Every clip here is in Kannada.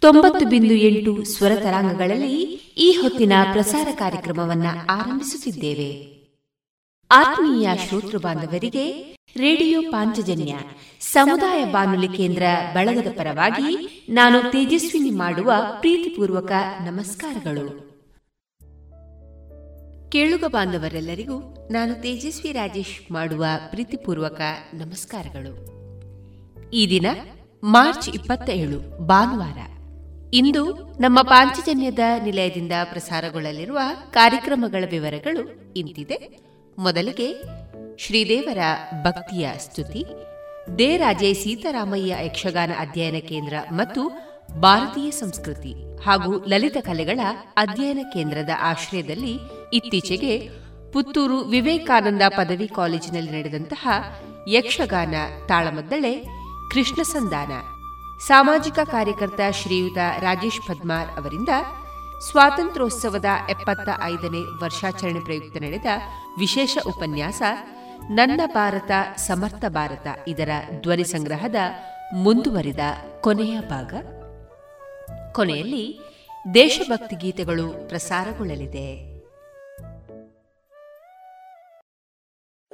ತೊಂಬತ್ತು ಬಿಂದು ಎಂಟು ಸ್ವರ ತರಾಂಗಗಳಲ್ಲಿ ಈ ಹೊತ್ತಿನ ಪ್ರಸಾರ ಕಾರ್ಯಕ್ರಮವನ್ನ ಆರಂಭಿಸುತ್ತಿದ್ದೇವೆ. ಆತ್ಮೀಯ ಶ್ರೋತೃ ಬಾಂಧವರಿಗೆ ರೇಡಿಯೋ ಪಾಂಚಜನ್ಯ ಸಮುದಾಯ ಬಾನುಲಿ ಕೇಂದ್ರ ಬಳಗದ ಪರವಾಗಿ ನಾನು ತೇಜಸ್ವಿನಿ ಮಾಡುವ ಪ್ರೀತಿಪೂರ್ವಕ ನಮಸ್ಕಾರಗಳು. ಕೇಳುಗ ಬಾಂಧವರೆಲ್ಲರಿಗೂ ನಾನು ತೇಜಸ್ವಿ ರಾಜೇಶ್ ಮಾಡುವ ಪ್ರೀತಿಪೂರ್ವಕ ನಮಸ್ಕಾರಗಳು. ಈ ದಿನ ಮಾರ್ಚ್ ಇಪ್ಪತ್ತ ಏಳು ಭಾನುವಾರ. ಇಂದು ನಮ್ಮ ಪಾಂಚಜನ್ಯದ ನಿಲಯದಿಂದ ಪ್ರಸಾರಗೊಳ್ಳಲಿರುವ ಕಾರ್ಯಕ್ರಮಗಳ ವಿವರಗಳು ಇಂತಿದೆ. ಮೊದಲಿಗೆ ಶ್ರೀದೇವರ ಭಕ್ತಿಯ ಸ್ತುತಿ, ದೇ ರಾಜೇ ಸೀತಾರಾಮಯ್ಯ ಯಕ್ಷಗಾನ ಅಧ್ಯಯನ ಕೇಂದ್ರ ಮತ್ತು ಭಾರತೀಯ ಸಂಸ್ಕೃತಿ ಹಾಗೂ ಲಲಿತ ಕಲೆಗಳ ಅಧ್ಯಯನ ಕೇಂದ್ರದ ಆಶ್ರಯದಲ್ಲಿ ಇತ್ತೀಚೆಗೆ ಪುತ್ತೂರು ವಿವೇಕಾನಂದ ಪದವಿ ಕಾಲೇಜಿನಲ್ಲಿ ನಡೆದಂತಹ ಯಕ್ಷಗಾನ ತಾಳಮದ್ದಳೆ ಕೃಷ್ಣ ಸಂಧಾನ ಸಾಮಾಜಿಕ ಕಾರ್ಯಕರ್ತ ಶ್ರೀಯುತ ರಾಜೇಶ್ ಪದ್ಮಾರ್ ಅವರಿಂದ ಸ್ವಾತಂತ್ರ್ಯೋತ್ಸವದ ಎಪ್ಪತ್ತ ಐದನೇ ವರ್ಷಾಚರಣೆ ಪ್ರಯುಕ್ತ ನಡೆದ ವಿಶೇಷ ಉಪನ್ಯಾಸ ನನ್ನ ಭಾರತ, ಸಮರ್ಥ ಭಾರತ ಇದರ ಧ್ವನಿ ಸಂಗ್ರಹದ ಮುಂದುವರಿದ ಕೊನೆಯ ಭಾಗ. ಕೊನೆಯಲ್ಲಿ ದೇಶಭಕ್ತಿ ಗೀತೆಗಳು ಪ್ರಸಾರಗೊಳ್ಳಲಿದೆ.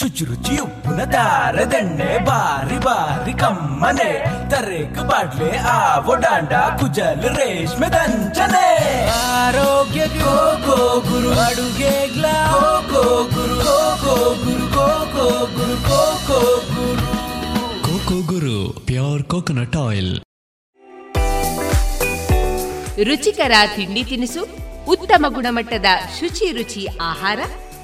ಶುಚಿರುಚಿ ಉಪ್ಪುನ ದಾರದೆಣ್ಣೆ ಬಾರಿ ಬಾರಿ ಕಮ್ಮನೆ. ತರೇಕು ಬಾಡ್ಲೆ ಆವೋ ಡಾಂಡ ಕುಜಲ್ ರೇಷ್ಮೆ ದಂಚನೆ. ಆರೋಗ್ಯ ಗೋ ಕೋ ಗುರು ಅಡುಗೆ ಗೋ ಕೋ ಗುರು ಕೋ ಕೋ ಗುರು ಕೋ ಕೋ ಗುರು ಕೋ ಕೋ ಗುರು. ಕೋಕೋ ಗುರು ಪ್ಯೂರ್ ಕೋಕೋನಟ್ ಆಯಿಲ್. ರುಚಿಕರ ತಿಂಡಿ ತಿನಿಸು ಉತ್ತಮ ಗುಣಮಟ್ಟದ ಶುಚಿ ರುಚಿ ಆಹಾರ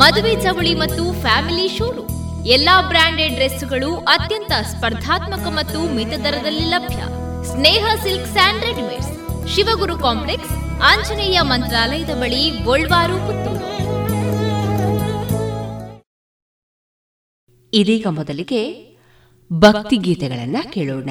ಮದುವೆ ಚವಳಿ ಮತ್ತು ಫ್ಯಾಮಿಲಿ ಶೋರೂಮ್. ಎಲ್ಲಾ ಬ್ರಾಂಡೆಡ್ ಡ್ರೆಸ್ಗಳು ಅತ್ಯಂತ ಸ್ಪರ್ಧಾತ್ಮಕ ಮತ್ತು ಮಿತ ದರದಲ್ಲಿ ಲಭ್ಯ. Sneha silk sand readymades. Shivaguru complex, Anjaneya ಮಂತ್ರಾಲಯದ ಬಳಿ ಗೋಲ್ವಾರು, ಪುತ್ತೂರು. ಇದೀಗ ಮೊದಲಿಗೆ ಭಕ್ತಿ ಗೀತೆಗಳನ್ನ ಕೇಳೋಣ.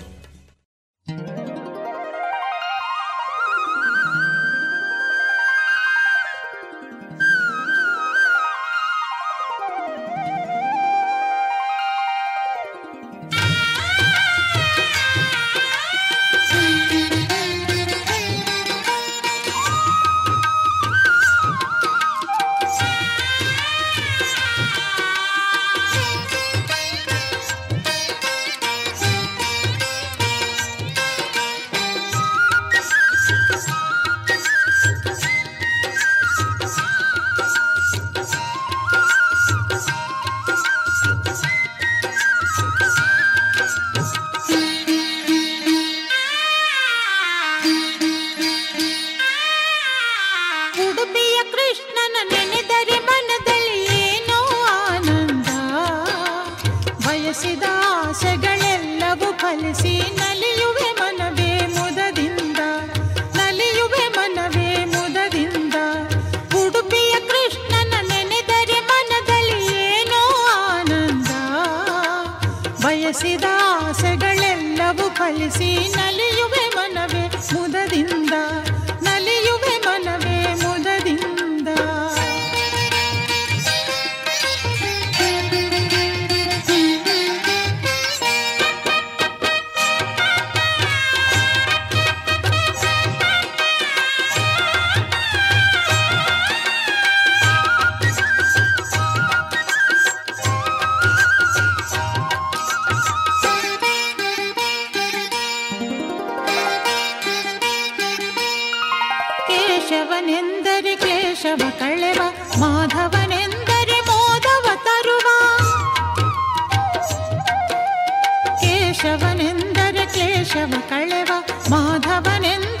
क्लेशव कळेवा माधवनेन्दरे मोधव केशवनेन्दरे क्लेशव कळेवा माधवने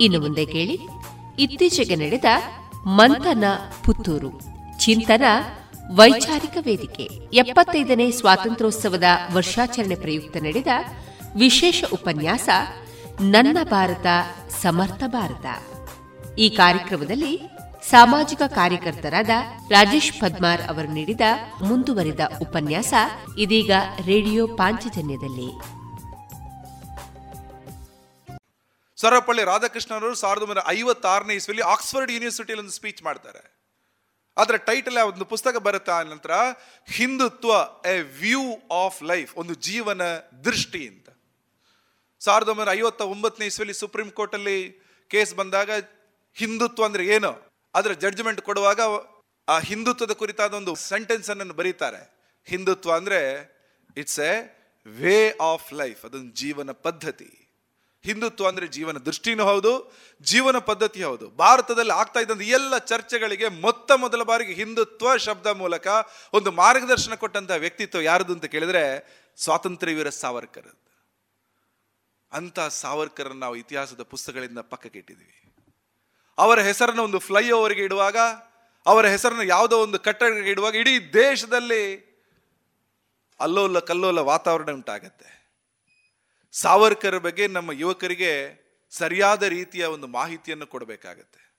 ಇನ್ನು ಮುಂದೆ ಕೇಳಿ. ಇತ್ತೀಚೆಗೆ ನಡೆದ ಮಂಥನ ಪುತ್ತೂರು, ಚಿಂತನ ವೈಚಾರಿಕ ವೇದಿಕೆ. ಎಪ್ಪತ್ತೈದನೇ ಸ್ವಾತಂತ್ರ್ಯೋತ್ಸವದ ವರ್ಷಾಚರಣೆ ಪ್ರಯುಕ್ತ ನಡೆದ ವಿಶೇಷ ಉಪನ್ಯಾಸ, ನನ್ನ ಭಾರತ, ಸಮರ್ಥ ಭಾರತ. ಈ ಕಾರ್ಯಕ್ರಮದಲ್ಲಿ ಸಾಮಾಜಿಕ ಕಾರ್ಯಕರ್ತರಾದ ರಾಜೇಶ್ ಪದ್ಮಾರ್ ಅವರು ನೀಡಿದ ಮುಂದುವರಿದ ಉಪನ್ಯಾಸ ಇದೀಗ ರೇಡಿಯೋ ಪಾಂಚಜನ್ಯದಲ್ಲಿ. ಸರ್ವಪಳ್ಳಿ ರಾಧಾಕೃಷ್ಣನವರು ಸಾವಿರದ ಒಂಬೈನೂರ ಐವತ್ತಾರನೇ ಇಸ್ವಿಯಲ್ಲಿ ಆಕ್ಸ್ಫರ್ಡ್ ಯೂನಿವರ್ಸಿಟಿಯಲ್ಲಿ ಒಂದು ಸ್ಪೀಚ್ ಮಾಡ್ತಾರೆ ಅದರ ಟೈಟಲ್ ಒಂದು ಪುಸ್ತಕ ಬರುತ್ತೆ ಆ ನಂತರ, Hindutva a view of life ಒಂದು ಜೀವನ ದೃಷ್ಟಿ ಅಂತ. ಸಾವಿರದ ಒಂಬೈನೂರ ಐವತ್ತ ಒಂಬತ್ತನೇ ಇಸ್ವಿಯಲ್ಲಿ ಸುಪ್ರೀಂ ಕೋರ್ಟಲ್ಲಿ ಕೇಸ್ ಬಂದಾಗ, ಹಿಂದುತ್ವ ಅಂದ್ರೆ ಏನು? ಅದರ ಜಡ್ಜ್ಮೆಂಟ್ ಕೊಡುವಾಗ, ಆ ಹಿಂದುತ್ವದ ಕುರಿತಾದ ಒಂದು ಸೆಂಟೆನ್ಸ್ ಅನ್ನು ಬರೀತಾರೆ. ಹಿಂದುತ್ವ ಅಂದ್ರೆ it's a way of life ಅದೊಂದು ಜೀವನ ಪದ್ಧತಿ. ಹಿಂದುತ್ವ ಅಂದ್ರೆ ಜೀವನ ದೃಷ್ಟಿನೂ ಹೌದು, ಜೀವನ ಪದ್ಧತಿ ಹೌದು. ಭಾರತದಲ್ಲಿ ಆಗ್ತಾ ಇದ್ದಂಥ ಎಲ್ಲ ಚರ್ಚೆಗಳಿಗೆ ಮೊತ್ತ ಮೊದಲ ಬಾರಿಗೆ ಹಿಂದುತ್ವ ಶಬ್ದ ಮೂಲಕ ಒಂದು ಮಾರ್ಗದರ್ಶನ ಕೊಟ್ಟಂತಹ ವ್ಯಕ್ತಿತ್ವ ಯಾರದು ಅಂತ ಕೇಳಿದ್ರೆ ಸ್ವಾತಂತ್ರ್ಯ ವೀರ ಸಾವರ್ಕರ್ ಅಂತ. ಸಾವರ್ಕರ್ ನಾವು ಇತಿಹಾಸದ ಪುಸ್ತಕಗಳಿಂದ ಪಕ್ಕಕ್ಕೆ ಇಟ್ಟಿದ್ದೀವಿ. ಅವರ ಹೆಸರನ್ನು ಒಂದು ಫ್ಲೈ ಓವರ್ಗೆ ಇಡುವಾಗ, ಅವರ ಹೆಸರನ್ನು ಯಾವುದೋ ಒಂದು ಕಟ್ಟಡಕ್ಕೆ ಇಡುವಾಗ ಇಡೀ ದೇಶದಲ್ಲಿ ಅಲ್ಲೋಲ ಕಲ್ಲೋಲ ವಾತಾವರಣ ಉಂಟಾಗತ್ತೆ. ಸಾವರ್ಕರ್ ಬಗ್ಗೆ ನಮ್ಮ ಯುವಕರಿಗೆ ಸರಿಯಾದ ರೀತಿಯ ಒಂದು ಮಾಹಿತಿಯನ್ನು ಕೊಡಬೇಕಾಗತ್ತೆ.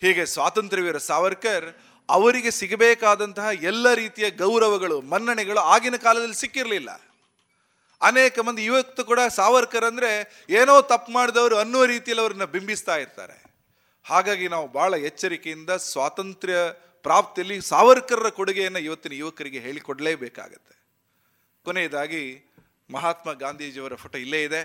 ಹೀಗೆ ಸ್ವಾತಂತ್ರ್ಯವೀರ ಸಾವರ್ಕರ್ ಅವರಿಗೆ ಸಿಗಬೇಕಾದಂತಹ ಎಲ್ಲ ರೀತಿಯ ಗೌರವಗಳು, ಮನ್ನಣೆಗಳು ಆಗಿನ ಕಾಲದಲ್ಲಿ ಸಿಕ್ಕಿರಲಿಲ್ಲ. ಅನೇಕ ಮಂದಿ ಯುವಕರು ಕೂಡ ಸಾವರ್ಕರ್ ಅಂದರೆ ಏನೋ ತಪ್ಪು ಮಾಡಿದವರು ಅನ್ನುವ ರೀತಿಯಲ್ಲಿ ಅವ್ರನ್ನ ಬಿಂಬಿಸ್ತಾ ಇರ್ತಾರೆ. ಹಾಗಾಗಿ ನಾವು ಭಾಳ ಎಚ್ಚರಿಕೆಯಿಂದ ಸ್ವಾತಂತ್ರ್ಯ ಪ್ರಾಪ್ತಿಯಲ್ಲಿ ಸಾವರ್ಕರ್ರ ಕೊಡುಗೆಯನ್ನು ಇವತ್ತಿನ ಯುವಕರಿಗೆ ಹೇಳಿಕೊಡಲೇಬೇಕಾಗತ್ತೆ. ಕೊನೆಯದಾಗಿ ಮಹಾತ್ಮ ಗಾಂಧೀಜಿಯವರ ಫೋಟೋ ಇಲ್ಲೇ ಇದೆ.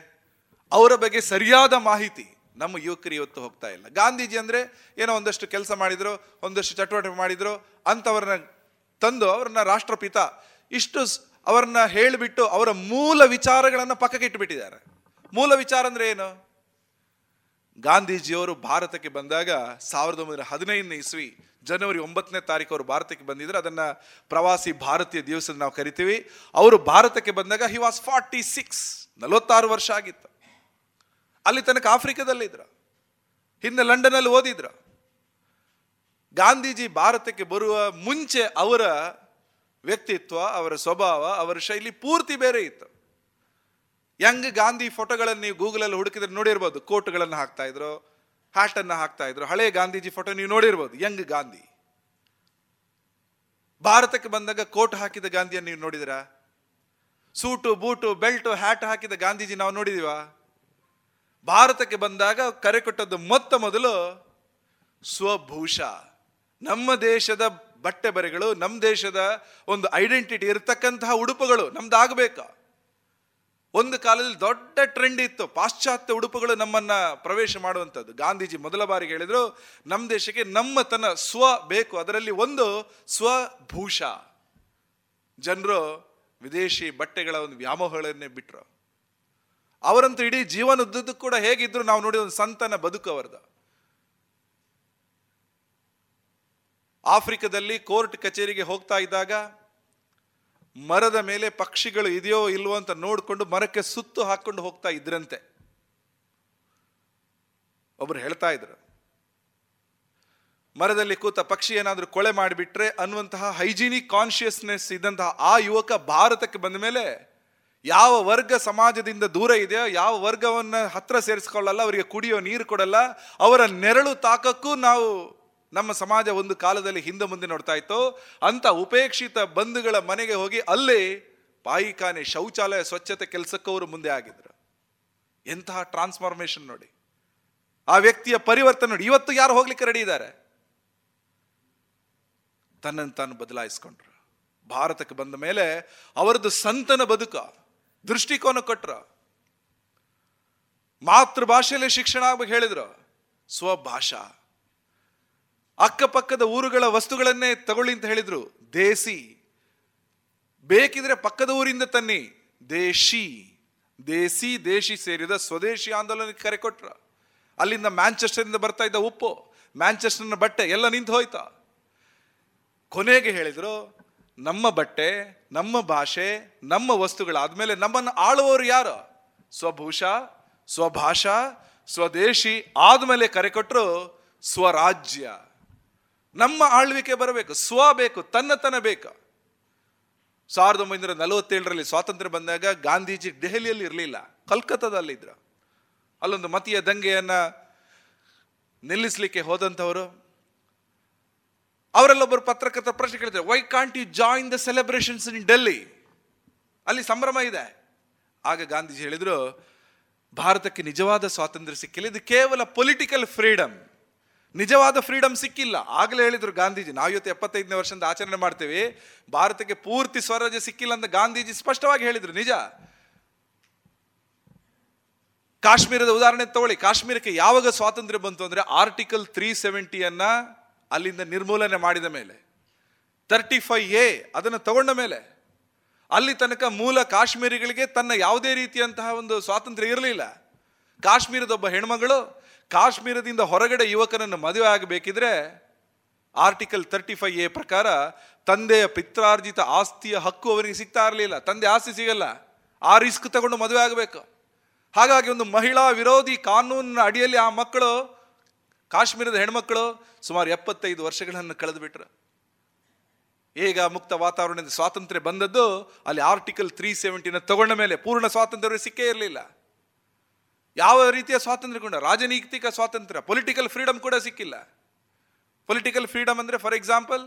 ಅವರ ಬಗ್ಗೆ ಸರಿಯಾದ ಮಾಹಿತಿ ನಮ್ಮ ಯುವಕರು ಇವತ್ತು ಹೋಗ್ತಾ ಇಲ್ಲ. ಗಾಂಧೀಜಿ ಅಂದರೆ ಏನೋ ಒಂದಷ್ಟು ಕೆಲಸ ಮಾಡಿದರು, ಒಂದಷ್ಟು ಚಟುವಟಿಕೆ ಮಾಡಿದರು ಅಂಥವ್ರನ್ನ ತಂದು ಅವ್ರನ್ನ ರಾಷ್ಟ್ರಪಿತ, ಇಷ್ಟು ಅವ್ರನ್ನ ಹೇಳಿಬಿಟ್ಟು ಅವರ ಮೂಲ ವಿಚಾರಗಳನ್ನು ಪಕ್ಕಕ್ಕೆ ಇಟ್ಟುಬಿಟ್ಟಿದ್ದಾರೆ ಮೂಲ ವಿಚಾರ ಅಂದ್ರೆ ಏನು? ಗಾಂಧೀಜಿಯವರು ಭಾರತಕ್ಕೆ ಬಂದಾಗ ಸಾವಿರದ ಒಂಬೈನೂರ ಹದಿನೈದನೇ ಇಸ್ವಿ ಜನವರಿ ಒಂಬತ್ತನೇ ತಾರೀಕು ಅವರು ಭಾರತಕ್ಕೆ ಬಂದಿದ್ದರು ಅದನ್ನು ಪ್ರವಾಸಿ ಭಾರತೀಯ ದಿವಸ ನಾವು ಕರಿತೀವಿ. ಅವರು ಭಾರತಕ್ಕೆ ಬಂದಾಗ ಹಿ ವಾಸ್ ಫಾರ್ಟಿ ಸಿಕ್ಸ್ ನಲವತ್ತಾರು ವರ್ಷ ಆಗಿತ್ತು. ಅಲ್ಲಿ ತನಕ ಆಫ್ರಿಕಾದಲ್ಲಿದ್ರು ಹಿಂದೆ ಲಂಡನಲ್ಲಿ ಓದಿದ್ರು. ಗಾಂಧೀಜಿ ಭಾರತಕ್ಕೆ ಬರುವ ಮುಂಚೆ ಅವರ ವ್ಯಕ್ತಿತ್ವ, ಅವರ ಸ್ವಭಾವ, ಅವರ ಶೈಲಿ ಪೂರ್ತಿ ಬೇರೆ ಇತ್ತು. ಯಂಗ್ ಗಾಂಧಿ ಫೋಟೋಗಳನ್ನು ನೀವು ಗೂಗಲಲ್ಲಿ ಹುಡುಕಿದ್ರೆ ನೋಡಿರ್ಬೋದು, ಕೋಟ್ಗಳನ್ನು ಹಾಕ್ತಾ ಇದ್ರು, ಹ್ಯಾಟನ್ನು ಹಾಕ್ತಾ ಇದ್ರು, ಹಳೆ ಗಾಂಧೀಜಿ ಫೋಟೋ ನೀವು ನೋಡಿರ್ಬೋದು, ಯಂಗ್ ಗಾಂಧಿ. ಭಾರತಕ್ಕೆ ಬಂದಾಗ ಕೋಟ್ ಹಾಕಿದ ಗಾಂಧಿಯನ್ನು ನೀವು ನೋಡಿದಿರಾ? ಸೂಟು, ಬೂಟು, ಬೆಲ್ಟು, ಹ್ಯಾಟ್ ಹಾಕಿದ ಗಾಂಧೀಜಿ ನಾವು ನೋಡಿದೀವ? ಭಾರತಕ್ಕೆ ಬಂದಾಗ ಕರೆ ಕೊಟ್ಟದ್ದು ಮೊತ್ತ ಮೊದಲು ಸ್ವಭೂಷ. ನಮ್ಮ ದೇಶದ ಬಟ್ಟೆ ಬರೆಗಳು ನಮ್ಮ ದೇಶದ ಒಂದು ಐಡೆಂಟಿಟಿ ಇರತಕ್ಕಂತಹ ಉಡುಪುಗಳು ನಮ್ದಾಗಬೇಕು. ಒಂದು ಕಾಲದಲ್ಲಿ ದೊಡ್ಡ ಟ್ರೆಂಡ್ ಇತ್ತು. ಪಾಶ್ಚಾತ್ಯ ಉಡುಪುಗಳು ನಮ್ಮನ್ನು ಪ್ರವೇಶ ಮಾಡುವಂಥದ್ದು. ಗಾಂಧೀಜಿ ಮೊದಲ ಬಾರಿಗೆ ಹೇಳಿದರು ನಮ್ಮ ದೇಶಕ್ಕೆ ನಮ್ಮ ತನ್ನ ಸ್ವ ಬೇಕು. ಅದರಲ್ಲಿ ಒಂದು ಸ್ವಭೂಷ. ಜನರು ವಿದೇಶಿ ಬಟ್ಟೆಗಳ ಒಂದು ವ್ಯಾಮೋಹಗಳನ್ನೇ ಬಿಟ್ಟರು ಅವರಂತೂ ಇಡೀ ಜೀವನದುದ್ದಕ್ಕೂ ಕೂಡ ಹೇಗಿದ್ರು ನಾವು ನೋಡಿ ಒಂದು ಸಂತನ ಬದುಕು ಅವರದು. ಆಫ್ರಿಕಾದಲ್ಲಿ ಕೋರ್ಟ್ ಕಚೇರಿಗೆ ಹೋಗ್ತಾ ಇದ್ದಾಗ ಮರದ ಮೇಲೆ ಪಕ್ಷಿಗಳು ಇದೆಯೋ ಇಲ್ವೋ ಅಂತ ನೋಡಿಕೊಂಡು ಮರಕ್ಕೆ ಸುತ್ತು ಹಾಕ್ಕೊಂಡು ಹೋಗ್ತಾ ಇದ್ರಂತೆ. ಒಬ್ರು ಹೇಳ್ತಾ ಇದ್ರು, ಮರದಲ್ಲಿ ಕೂತ ಪಕ್ಷಿ ಏನಾದರೂ ಕೊಳೆ ಮಾಡಿಬಿಟ್ರೆ ಅನ್ನುವಂತಹ ಹೈಜೀನಿಕ್ ಕಾನ್ಶಿಯಸ್ನೆಸ್ ಇದ್ದಂತಹ ಆ ಯುವಕ ಭಾರತಕ್ಕೆ ಬಂದ ಮೇಲೆ ಯಾವ ವರ್ಗ ಸಮಾಜದಿಂದ ದೂರ ಇದೆಯೋ, ಯಾವ ವರ್ಗವನ್ನು ಹತ್ರ ಸೇರಿಸ್ಕೊಳ್ಳಲ್ಲ, ಅವರಿಗೆ ಕುಡಿಯೋ ನೀರು ಕೊಡಲ್ಲ, ಅವರ ನೆರಳು ತಾಕಕ್ಕೂ ನಾವು ನಮ್ಮ ಸಮಾಜ ಒಂದು ಕಾಲದಲ್ಲಿ ಹಿಂದೆ ಮುಂದೆ ನೋಡ್ತಾ ಇತ್ತು. ಅಂತ ಉಪೇಕ್ಷಿತ ಬಂಧುಗಳ ಮನೆಗೆ ಹೋಗಿ ಅಲ್ಲಿ ಪಾಯಿಖಾನೆ ಶೌಚಾಲಯ ಸ್ವಚ್ಛತೆ ಕೆಲಸಕ್ಕೆ ಅವರು ಮುಂದೆ ಆಗಿದ್ರು. ಎಂತಹ ಟ್ರಾನ್ಸ್ಫಾರ್ಮೇಶನ್ ನೋಡಿ. ಆ ವ್ಯಕ್ತಿಯ ಪರಿವರ್ತನೆ ನೋಡಿ. ಇವತ್ತು ಯಾರು ಹೋಗ್ಲಿಕ್ಕೆ ರೆಡಿ ಇದ್ದಾರೆ? ತನ್ನನ್ನು ತಾನು ಬದಲಾಯಿಸ್ಕೊಂಡ್ರು. ಭಾರತಕ್ಕೆ ಬಂದ ಮೇಲೆ ಅವರದ್ದು ಸಂತನ ಬದುಕ, ದೃಷ್ಟಿಕೋನ ಕೊಟ್ರ. ಮಾತೃಭಾಷೆಯಲ್ಲಿ ಶಿಕ್ಷಣ ಆಗ್ಬೇಕು ಹೇಳಿದ್ರು. ಸ್ವಭಾಷಾ. ಅಕ್ಕಪಕ್ಕದ ಊರುಗಳ ವಸ್ತುಗಳನ್ನೇ ತಗೊಳ್ಳಿ ಅಂತ ಹೇಳಿದ್ರು. ದೇಸಿ. ಬೇಕಿದ್ರೆ ಪಕ್ಕದ ಊರಿಂದ ತನ್ನಿ. ದೇಶಿ. ದೇಸಿ, ದೇಶಿ ಸೇರಿದ ಸ್ವದೇಶಿ ಆಂದೋಲನಕ್ಕೆ ಕರೆ ಕೊಟ್ರ. ಅಲ್ಲಿಂದ ಮ್ಯಾಂಚೆಸ್ಟರಿಂದ ಬರ್ತಾ ಇದ್ದ ಉಪ್ಪು, ಮ್ಯಾಂಚೆಸ್ಟರ್ನ ಬಟ್ಟೆ ಎಲ್ಲ ನಿಂತು ಹೋಯ್ತಾ. ಕೊನೆಗೆ ಹೇಳಿದ್ರು, ನಮ್ಮ ಬಟ್ಟೆ, ನಮ್ಮ ಭಾಷೆ, ನಮ್ಮ ವಸ್ತುಗಳಾದ್ಮೇಲೆ ನಮ್ಮನ್ನು ಆಳುವವರು ಯಾರು? ಸ್ವಭೂಷಾ, ಸ್ವಭಾಷಾ, ಸ್ವದೇಶಿ ಆದ್ಮೇಲೆ ಕರೆ ಕೊಟ್ಟರು ಸ್ವರಾಜ್ಯ. ನಮ್ಮ ಆಳ್ವಿಕೆ ಬರಬೇಕು, ಸ್ವ ಬೇಕು ತನ್ನತನ ಬೇಕು. ಸಾವಿರದ ಒಂಬೈನೂರ ನಲವತ್ತೇಳರಲ್ಲಿ ಸ್ವಾತಂತ್ರ್ಯ ಬಂದಾಗ ಗಾಂಧೀಜಿ ದೆಹಲಿಯಲ್ಲಿ ಇರಲಿಲ್ಲ ಕಲ್ಕತ್ತಾದಲ್ಲಿದ್ದರು ಅಲ್ಲೊಂದು ಮತೀಯ ದಂಗೆಯನ್ನ ನಿಲ್ಲಿಸಲಿಕ್ಕೆ ಹೋದಂಥವರು. ಅವರಲ್ಲೊಬ್ಬರು ಪತ್ರಕರ್ತರ ಪ್ರಶ್ನೆ ಕೇಳಿದ್ರೆ why can't you join the celebrations in Delhi ಅಲ್ಲಿ ಸಂಭ್ರಮ ಇದೆ. ಆಗ ಗಾಂಧೀಜಿ ಹೇಳಿದರು, ಭಾರತಕ್ಕೆ ನಿಜವಾದ ಸ್ವಾತಂತ್ರ್ಯ ಸಿಕ್ಕಿಲ್ಲ, ಇದು ಕೇವಲ ಪೊಲಿಟಿಕಲ್ ಫ್ರೀಡಮ್ ನಿಜವಾದ ಫ್ರೀಡಮ್ ಸಿಕ್ಕಿಲ್ಲ. ಆಗಲೇ ಹೇಳಿದ್ರು ಗಾಂಧೀಜಿ, ನಾವು ಇವತ್ತು ಎಪ್ಪತ್ತೈದನೇ ವರ್ಷದಿಂದ ಆಚರಣೆ ಮಾಡ್ತೇವೆ, ಭಾರತಕ್ಕೆ ಪೂರ್ತಿ ಸ್ವರಾಜ್ಯ ಸಿಕ್ಕಿಲ್ಲ ಅಂತ ಗಾಂಧೀಜಿ ಸ್ಪಷ್ಟವಾಗಿ ಹೇಳಿದ್ರು, ನಿಜ. ಕಾಶ್ಮೀರದ ಉದಾಹರಣೆ ತಗೊಳ್ಳಿ, ಕಾಶ್ಮೀರಕ್ಕೆ ಯಾವಾಗ ಸ್ವಾತಂತ್ರ್ಯ ಬಂತು ಅಂದ್ರೆ ಆರ್ಟಿಕಲ್ ತ್ರೀ ಸೆವೆಂಟಿಯನ್ನು ಅಲ್ಲಿಂದ ನಿರ್ಮೂಲನೆ ಮಾಡಿದ ಮೇಲೆ. ತರ್ಟಿ ಫೈವ್ ಎ ಅದನ್ನು ತಗೊಂಡ ಮೇಲೆ. ಅಲ್ಲಿ ತನಕ ಮೂಲ ಕಾಶ್ಮೀರಿಗಳಿಗೆ ತನ್ನ ಯಾವುದೇ ರೀತಿಯಂತಹ ಒಂದು ಸ್ವಾತಂತ್ರ್ಯ ಇರಲಿಲ್ಲ. ಕಾಶ್ಮೀರದ ಒಬ್ಬ ಹೆಣ್ಮಗಳು ಕಾಶ್ಮೀರದಿಂದ ಹೊರಗಡೆ ಯುವಕನನ್ನು ಮದುವೆ ಆಗಬೇಕಿದ್ರೆ ಆರ್ಟಿಕಲ್ ತರ್ಟಿ ಫೈವ್ ಎ ಪ್ರಕಾರ ತಂದೆಯ ಪಿತ್ರಾರ್ಜಿತ ಆಸ್ತಿಯ ಹಕ್ಕು ಅವರಿಗೆ ಸಿಗ್ತಾ ಇರಲಿಲ್ಲ. ತಂದೆ ಆಸ್ತಿ ಸಿಗಲ್ಲ. ಆ ರಿಸ್ಕ್ ತಗೊಂಡು ಮದುವೆ ಆಗಬೇಕು. ಹಾಗಾಗಿ ಒಂದು ಮಹಿಳಾ ವಿರೋಧಿ ಕಾನೂನಿನ ಅಡಿಯಲ್ಲಿ ಆ ಮಕ್ಕಳು, ಕಾಶ್ಮೀರದ ಹೆಣ್ಮಕ್ಕಳು ಸುಮಾರು ಎಪ್ಪತ್ತೈದು ವರ್ಷಗಳನ್ನು ಕಳೆದು ಬಿಟ್ರು ಈಗ ಮುಕ್ತ ವಾತಾವರಣದಿಂದ ಸ್ವಾತಂತ್ರ್ಯ ಬಂದದ್ದು ಅಲ್ಲಿ ಆರ್ಟಿಕಲ್ ತ್ರೀ ಸೆವೆಂಟಿನ ತಗೊಂಡ ಮೇಲೆ ಪೂರ್ಣ ಸ್ವಾತಂತ್ರ್ಯ ಸಿಕ್ಕೇ ಇರಲಿಲ್ಲ. ಯಾವ ರೀತಿಯ ಸ್ವಾತಂತ್ರ್ಯ ಕೂಡ ರಾಜನೀತಿಕ ಸ್ವಾತಂತ್ರ್ಯ ಪೊಲಿಟಿಕಲ್ ಫ್ರೀಡಮ್ ಕೂಡ ಸಿಕ್ಕಿಲ್ಲ. ಪೊಲಿಟಿಕಲ್ ಫ್ರೀಡಮ್ ಅಂದರೆ ಫಾರ್ ಎಕ್ಸಾಂಪಲ್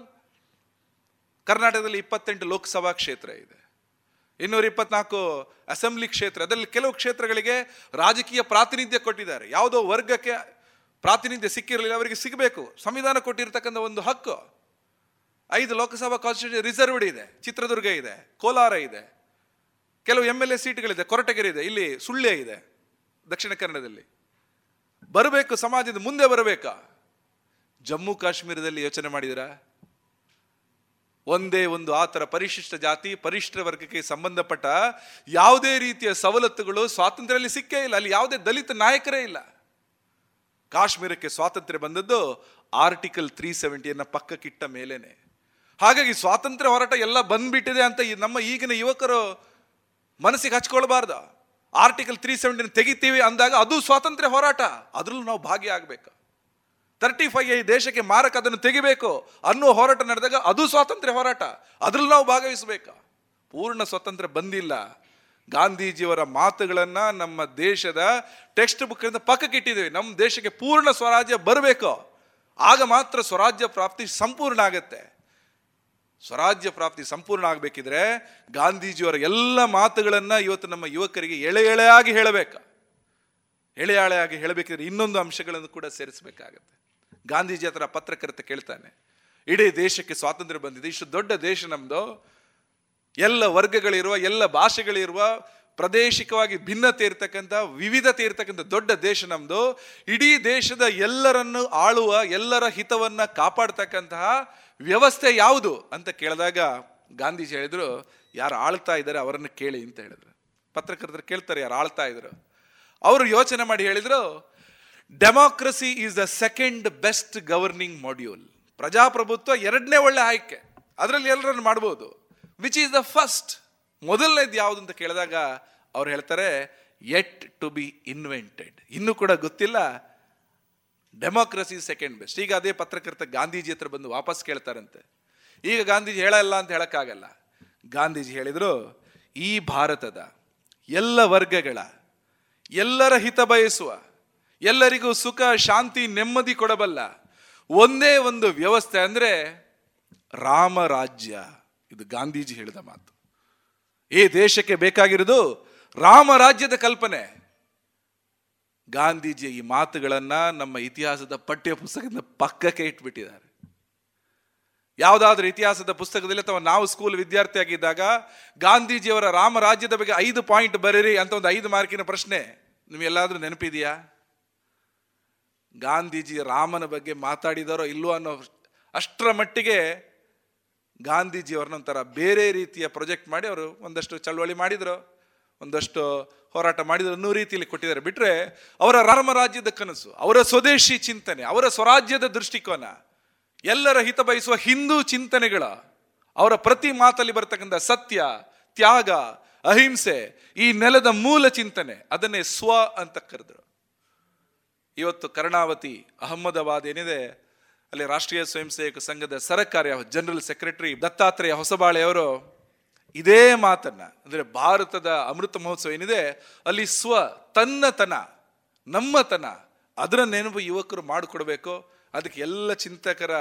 ಕರ್ನಾಟಕದಲ್ಲಿ ಇಪ್ಪತ್ತೆಂಟು ಲೋಕಸಭಾ ಕ್ಷೇತ್ರ ಇದೆ. ಇನ್ನೂರ ಇಪ್ಪತ್ನಾಲ್ಕು ಅಸೆಂಬ್ಲಿ ಕ್ಷೇತ್ರ, ಅದರಲ್ಲಿ ಕೆಲವು ಕ್ಷೇತ್ರಗಳಿಗೆ ರಾಜಕೀಯ ಪ್ರಾತಿನಿಧ್ಯ ಕೊಟ್ಟಿದ್ದಾರೆ. ಯಾವುದೋ ವರ್ಗಕ್ಕೆ ಪ್ರಾತಿನಿಧ್ಯ ಸಿಕ್ಕಿರಲಿಲ್ಲ, ಅವರಿಗೆ ಸಿಗಬೇಕು. ಸಂವಿಧಾನ ಕೊಟ್ಟಿರ್ತಕ್ಕಂಥ ಒಂದು ಹಕ್ಕು. ಐದು ಲೋಕಸಭಾ ಕಾನ್ಸ್ಟಿಟ್ಯೂಷನ್ ರಿಸರ್ವ್ಡ್ ಇದೆ, ಚಿತ್ರದುರ್ಗ ಇದೆ, ಕೋಲಾರ ಇದೆ. ಕೆಲವು ಎಂ ಎಲ್ ಎ ಸೀಟ್ಗಳಿದೆ, ಕೊರಟಗೆರೆ ಇದೆ, ಇಲ್ಲಿ ಸುಳ್ಯ ಇದೆ. ದಕ್ಷಿಣ ಕನ್ನಡದಲ್ಲಿ. ಬರಬೇಕು, ಸಮಾಜದ ಮುಂದೆ ಬರಬೇಕಾ? ಜಮ್ಮು ಕಾಶ್ಮೀರದಲ್ಲಿ ಯೋಚನೆ ಮಾಡಿದಿರಾ ಒಂದೇ ಒಂದು ಆತರ ಪರಿಶಿಷ್ಟ ಜಾತಿ, ಪರಿಶಿಷ್ಟ ವರ್ಗಕ್ಕೆ ಸಂಬಂಧಪಟ್ಟ ಯಾವುದೇ ರೀತಿಯ ಸವಲತ್ತುಗಳು ಸ್ವಾತಂತ್ರ್ಯದಲ್ಲಿ ಸಿಕ್ಕೇ ಇಲ್ಲ. ಅಲ್ಲಿ ಯಾವುದೇ ದಲಿತ ನಾಯಕರೇ ಇಲ್ಲ. ಕಾಶ್ಮೀರಕ್ಕೆ ಸ್ವಾತಂತ್ರ್ಯ ಬಂದದ್ದು ಆರ್ಟಿಕಲ್ ತ್ರೀ ಸೆವೆಂಟಿಯನ್ನು ಪಕ್ಕಕ್ಕಿಟ್ಟ ಮೇಲೇನೆ. ಹಾಗಾಗಿ ಸ್ವಾತಂತ್ರ್ಯ ಹೋರಾಟ ಎಲ್ಲ ಬಂದ್ಬಿಟ್ಟಿದೆ ಅಂತ ನಮ್ಮ ಈಗಿನ ಯುವಕರು ಮನಸ್ಸಿಗೆ ಹಚ್ಕೊಳ್ಬಾರ್ದು. ಆರ್ಟಿಕಲ್ ತ್ರೀ ಸೆವೆಂಟಿನ ತೆಗಿತೀವಿ ಅಂದಾಗ ಅದು ಸ್ವಾತಂತ್ರ್ಯ ಹೋರಾಟ. ಅದರಲ್ಲೂ ನಾವು ಭಾಗಿಯಾಗಬೇಕು ತರ್ಟಿ ಫೈವ್ ಈ ದೇಶಕ್ಕೆ ಮಾರಕ ಅದನ್ನು ತೆಗಿಬೇಕು ಅನ್ನೋ ಹೋರಾಟ ನಡೆದಾಗ ಅದು ಸ್ವಾತಂತ್ರ್ಯ ಹೋರಾಟ. ಅದರಲ್ಲಿ ನಾವು ಭಾಗವಹಿಸಬೇಕು. ಪೂರ್ಣ ಸ್ವಾತಂತ್ರ್ಯ ಬಂದಿಲ್ಲ. ಗಾಂಧೀಜಿಯವರ ಮಾತುಗಳನ್ನು ನಮ್ಮ ದೇಶದ ಟೆಕ್ಸ್ಟ್ ಬುಕ್ಕಿಂದ ಪಕ್ಕಕ್ಕೆ ಇಟ್ಟಿದ್ದೇವೆ. ನಮ್ಮ ದೇಶಕ್ಕೆ ಪೂರ್ಣ ಸ್ವರಾಜ್ಯ ಬರಬೇಕು. ಆಗ ಮಾತ್ರ ಸ್ವರಾಜ್ಯ ಪ್ರಾಪ್ತಿ ಸಂಪೂರ್ಣ ಆಗತ್ತೆ. ಸ್ವರಾಜ್ಯ ಪ್ರಾಪ್ತಿ ಸಂಪೂರ್ಣ ಆಗಬೇಕಿದ್ರೆ ಗಾಂಧೀಜಿಯವರ ಎಲ್ಲ ಮಾತುಗಳನ್ನ ಇವತ್ತು ನಮ್ಮ ಯುವಕರಿಗೆ ಎಳೆ ಎಳೆಯಾಗಿ ಹೇಳಬೇಕು. ಎಳೆ ಎಳೆಯಾಗಿ ಹೇಳಬೇಕಿದ್ರೆ ಇನ್ನೊಂದು ಅಂಶಗಳನ್ನು ಕೂಡ ಸೇರಿಸಬೇಕಾಗತ್ತೆ. ಗಾಂಧೀಜಿ ಹತ್ರ ಪತ್ರಕರ್ತ ಕೇಳ್ತಾನೆ, ಇಡೀ ದೇಶಕ್ಕೆ ಸ್ವಾತಂತ್ರ್ಯ ಬಂದಿದೆ, ಇಷ್ಟು ದೊಡ್ಡ ದೇಶ ನಮ್ಮದು ಎಲ್ಲ ವರ್ಗಗಳಿರುವ, ಎಲ್ಲ ಭಾಷೆಗಳಿರುವ ಪ್ರಾದೇಶಿಕವಾಗಿ ಭಿನ್ನತೆ ಇರ್ತಕ್ಕಂಥ, ವಿವಿಧತೆ ಇರ್ತಕ್ಕಂಥ ದೊಡ್ಡ ದೇಶ ನಮ್ದು. ಇಡೀ ದೇಶದ ಎಲ್ಲರನ್ನು ಆಳುವ, ಎಲ್ಲರ ಹಿತವನ್ನ ಕಾಪಾಡ್ತಕ್ಕಂತಹ ವ್ಯವಸ್ಥೆ ಯಾವುದು ಅಂತ ಕೇಳಿದಾಗ ಗಾಂಧೀಜಿ ಹೇಳಿದ್ರು, ಯಾರು ಆಳ್ತಾ ಇದ್ದಾರೆ ಅವರನ್ನು ಕೇಳಿ ಅಂತ ಹೇಳಿದ್ರು. ಪತ್ರಕರ್ತರು ಕೇಳ್ತಾರೆ, ಯಾರು ಆಳ್ತಾ ಇದ್ರು? ಅವರು ಯೋಚನೆ ಮಾಡಿ ಹೇಳಿದರು, democracy is the second best governing module. ಪ್ರಜಾಪ್ರಭುತ್ವ ಎರಡನೇ ಒಳ್ಳೆ ಆಯ್ಕೆ. ಅದರಲ್ಲಿ ಎಲ್ಲರನ್ನು ಮಾಡ್ಬೋದು. ವಿಚ್ ಈಸ್ ದ ಫಸ್ಟ್ ಮೊದಲನೇದು ಯಾವುದು ಅಂತ ಕೇಳಿದಾಗ ಅವ್ರು ಹೇಳ್ತಾರೆ ಎಟ್ ಟು ಬಿ ಇನ್ವೆಂಟೆಡ್ ಇನ್ನೂ ಕೂಡ ಗೊತ್ತಿಲ್ಲ. ಡೆಮೋಕ್ರಸಿ ಸೆಕೆಂಡ್ ಬೆಸ್ಟ್ ಈಗ ಅದೇ ಪತ್ರಕರ್ತ ಗಾಂಧೀಜಿ ಹತ್ರ ಬಂದು ವಾಪಸ್ ಕೇಳ್ತಾರಂತೆ. ಈಗ ಗಾಂಧೀಜಿ ಹೇಳಲ್ಲ ಅಂತ ಹೇಳೋಕ್ಕಾಗಲ್ಲ. ಗಾಂಧೀಜಿ ಹೇಳಿದರು, ಈ ಭಾರತದ ಎಲ್ಲ ವರ್ಗಗಳ, ಎಲ್ಲರ ಹಿತ ಬಯಸುವ, ಎಲ್ಲರಿಗೂ ಸುಖ, ಶಾಂತಿ, ನೆಮ್ಮದಿ ಕೊಡಬಲ್ಲ ಒಂದೇ ಒಂದು ವ್ಯವಸ್ಥೆ ಅಂದರೆ ರಾಮರಾಜ್ಯ. ಇದು ಗಾಂಧೀಜಿ ಹೇಳಿದ ಮಾತು. ಈ ದೇಶಕ್ಕೆ ಬೇಕಾಗಿರೋದು ರಾಮರಾಜ್ಯದ ಕಲ್ಪನೆ. ಗಾಂಧೀಜಿಯ ಈ ಮಾತುಗಳನ್ನು ನಮ್ಮ ಇತಿಹಾಸದ ಪಠ್ಯ ಪುಸ್ತಕದಿಂದ ಪಕ್ಕಕ್ಕೆ ಇಟ್ಬಿಟ್ಟಿದ್ದಾರೆ. ಯಾವುದಾದ್ರೂ ಇತಿಹಾಸದ ಪುಸ್ತಕದಲ್ಲಿ ಅಥವಾ ನಾವು ಸ್ಕೂಲ್ ವಿದ್ಯಾರ್ಥಿಯಾಗಿದ್ದಾಗ ಗಾಂಧೀಜಿಯವರ ರಾಮರಾಜ್ಯದ ಬಗ್ಗೆ ಐದು ಪಾಯಿಂಟ್ ಬರೀರಿ ಅಂತ ಒಂದು ಐದು ಮಾರ್ಕಿನ ಪ್ರಶ್ನೆ. ನಿಮ್ಗೆಲ್ಲಾದ್ರೂ ನೆನಪಿದೆಯಾ? ಗಾಂಧೀಜಿ ರಾಮನ ಬಗ್ಗೆ ಮಾತಾಡಿದಾರೋ ಇಲ್ಲವೋ ಅನ್ನೋ ಅಷ್ಟರ ಮಟ್ಟಿಗೆ ಗಾಂಧೀಜಿಯವ್ರನ್ನೊಂಥರ ಬೇರೆ ರೀತಿಯ ಪ್ರೊಜೆಕ್ಟ್ ಮಾಡಿ ಅವರು ಒಂದಷ್ಟು ಚಳವಳಿ ಮಾಡಿದರು, ಒಂದಷ್ಟು ಹೋರಾಟ ಮಾಡಿದ್ರು, ಅನ್ನೋ ರೀತಿಯಲ್ಲಿ ಕೊಟ್ಟಿದ್ದಾರೆ. ಬಿಟ್ರೆ ಅವರ ರಾಮರಾಜ್ಯದ ಕನಸು, ಅವರ ಸ್ವದೇಶಿ ಚಿಂತನೆ, ಅವರ ಸ್ವರಾಜ್ಯದ ದೃಷ್ಟಿಕೋನ, ಎಲ್ಲರ ಹಿತ ಬಯಸುವ ಹಿಂದೂ ಚಿಂತನೆಗಳ, ಅವರ ಪ್ರತಿ ಮಾತಲ್ಲಿ ಬರತಕ್ಕಂಥ ಸತ್ಯ, ತ್ಯಾಗ, ಅಹಿಂಸೆ, ಈ ನೆಲದ ಮೂಲ ಚಿಂತನೆ, ಅದನ್ನೇ ಸ್ವ ಅಂತ ಕರೆದರು. ಇವತ್ತು ಕರ್ಣಾವತಿ ಅಹಮದಾಬಾದ್ ಏನಿದೆ? ಅಲ್ಲಿ ರಾಷ್ಟ್ರೀಯ ಸ್ವಯಂ ಸೇವಕ ಸಂಘದ ಸರಕಾರ್ಯ ಜನರಲ್ ಸೆಕ್ರೆಟರಿ ದತ್ತಾತ್ರೇಯ ಹೊಸಬಾಳೆಯವರು ಇದೇ ಮಾತನ್ನ, ಅಂದರೆ ಭಾರತದ ಅಮೃತ ಮಹೋತ್ಸವ ಏನಿದೆ, ಅಲ್ಲಿ ಸ್ವ ತನ್ನತನ ನಮ್ಮತನ ಅದರ ನೆನಪು ಯುವಕರು ಮಾಡಿಕೊಡ್ಬೇಕು, ಅದಕ್ಕೆ ಎಲ್ಲ ಚಿಂತಕರ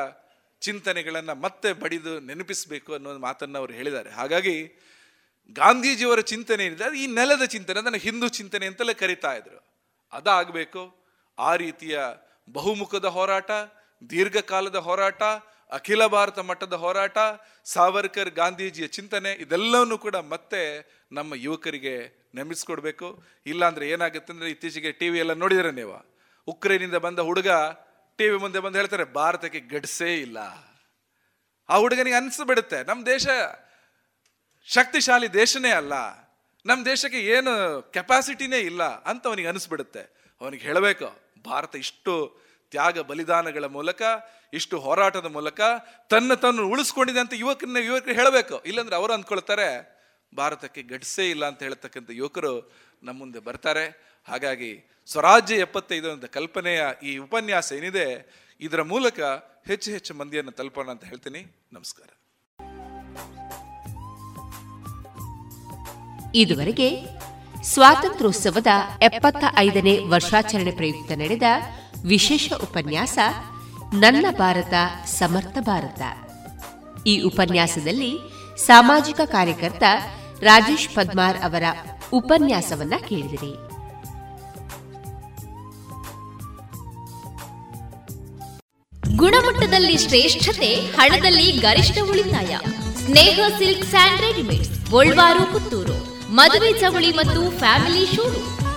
ಚಿಂತನೆಗಳನ್ನ ಮತ್ತೆ ಬಡಿದು ನೆನಪಿಸಬೇಕು ಅನ್ನೋ ಮಾತನ್ನು ಅವರು ಹೇಳಿದ್ದಾರೆ. ಹಾಗಾಗಿ ಗಾಂಧೀಜಿಯವರ ಚಿಂತನೆ ಏನಿದೆ, ಅದು ಈ ನೆಲದ ಚಿಂತನೆ, ಅದನ್ನು ಹಿಂದೂ ಚಿಂತನೆ ಅಂತಲೇ ಕರಿತಾ ಇದ್ರು. ಅದಾಗಬೇಕು, ಆ ರೀತಿಯ ಬಹುಮುಖದ ಹೋರಾಟ ದೀರ್ಘಕಾಲದ ಹೋರಾಟ, ಅಖಿಲ ಭಾರತ ಮಟ್ಟದ ಹೋರಾಟ, ಸಾವರ್ಕರ್ ಗಾಂಧೀಜಿಯ ಚಿಂತನೆ, ಇದೆಲ್ಲವನ್ನು ಕೂಡ ಮತ್ತೆ ನಮ್ಮ ಯುವಕರಿಗೆ ನೆಮಿಸ್ಕೊಡ್ಬೇಕು ಇಲ್ಲಾಂದ್ರೆ ಏನಾಗುತ್ತೆ ಅಂದ್ರೆ ಇತ್ತೀಚೆಗೆ ಟಿ ಎಲ್ಲ ನೋಡಿದ್ರೆ ನೀವು, ಉಕ್ರೇನಿಂದ ಬಂದ ಹುಡುಗ ಟಿ ವಿ ಮುಂದೆ ಬಂದು ಹೇಳ್ತಾರೆ, ಭಾರತಕ್ಕೆ ಗಡ್ಸೇ ಇಲ್ಲ. ಆ ಹುಡುಗನಿಗೆ ಅನಿಸ್ಬಿಡುತ್ತೆ ನಮ್ಮ ದೇಶ ಶಕ್ತಿಶಾಲಿ ದೇಶನೇ ಅಲ್ಲ ನಮ್ಮ ದೇಶಕ್ಕೆ ಏನು ಕೆಪಾಸಿಟಿನೇ ಇಲ್ಲ ಅಂತ ಅವನಿಗೆ ಅನಿಸ್ಬಿಡುತ್ತೆ ಅವನಿಗೆ ಹೇಳಬೇಕು, ಭಾರತ ಇಷ್ಟು ತ್ಯಾಗ ಬಲಿದಾನಗಳ ಮೂಲಕ, ಇಷ್ಟು ಹೋರಾಟದ ಮೂಲಕ ತನ್ನ ತನ್ನ ಉಳಿಸ್ಕೊಂಡಿದೆ ಅಂತ ಯುವಕರನ್ನ ಯುವಕರು ಹೇಳಬೇಕು. ಇಲ್ಲಾಂದ್ರೆ ಅವರು ಅಂದ್ಕೊಳ್ತಾರೆ, ಭಾರತಕ್ಕೆ ಗಡ್ಸೇ ಇಲ್ಲ ಅಂತ ಹೇಳ್ತಕ್ಕಂಥ ಯುವಕರು ನಮ್ಮ ಮುಂದೆ ಬರ್ತಾರೆ. ಹಾಗಾಗಿ ಸ್ವರಾಜ್ಯ ಎಪ್ಪತ್ತೈದು ಅಂತ ಕಲ್ಪನೆಯ ಈ ಉಪನ್ಯಾಸ ಏನಿದೆ, ಇದರ ಮೂಲಕ ಹೆಚ್ಚು ಹೆಚ್ಚು ಮಂದಿಯನ್ನು ತಲುಪೋಣ ಅಂತ ಹೇಳ್ತೀನಿ. ನಮಸ್ಕಾರ. ಇದುವರೆಗೆ ಸ್ವಾತಂತ್ರ್ಯೋತ್ಸವದ ಎಪ್ಪತ್ತ ಐದನೇ ವರ್ಷಾಚರಣೆ ಪ್ರಯುಕ್ತ ನಡೆದ ವಿಶೇಷ ಉಪನ್ಯಾಸ ನನ್ನ ಭಾರತ, ಸಮರ್ಥ ಭಾರತ. ಈ ಉಪನ್ಯಾಸದಲ್ಲಿ ಸಾಮಾಜಿಕ ಕಾರ್ಯಕರ್ತ ರಾಜೇಶ್ ಪದ್ಮಾರ್ ಅವರ ಉಪನ್ಯಾಸವನ್ನ ಕೇಳಿದಿರಿ. ಗುಣಮಟ್ಟದಲ್ಲಿ ಶ್ರೇಷ್ಠತೆ, ಹಣದಲ್ಲಿ ಗರಿಷ್ಠ ಉಳಿತಾಯ. Sneha silk and readymades, Golwar, Puttur. ಮದುವೆ ಚವಳಿ ಮತ್ತು ಫ್ಯಾಮಿಲಿ ಶೂರು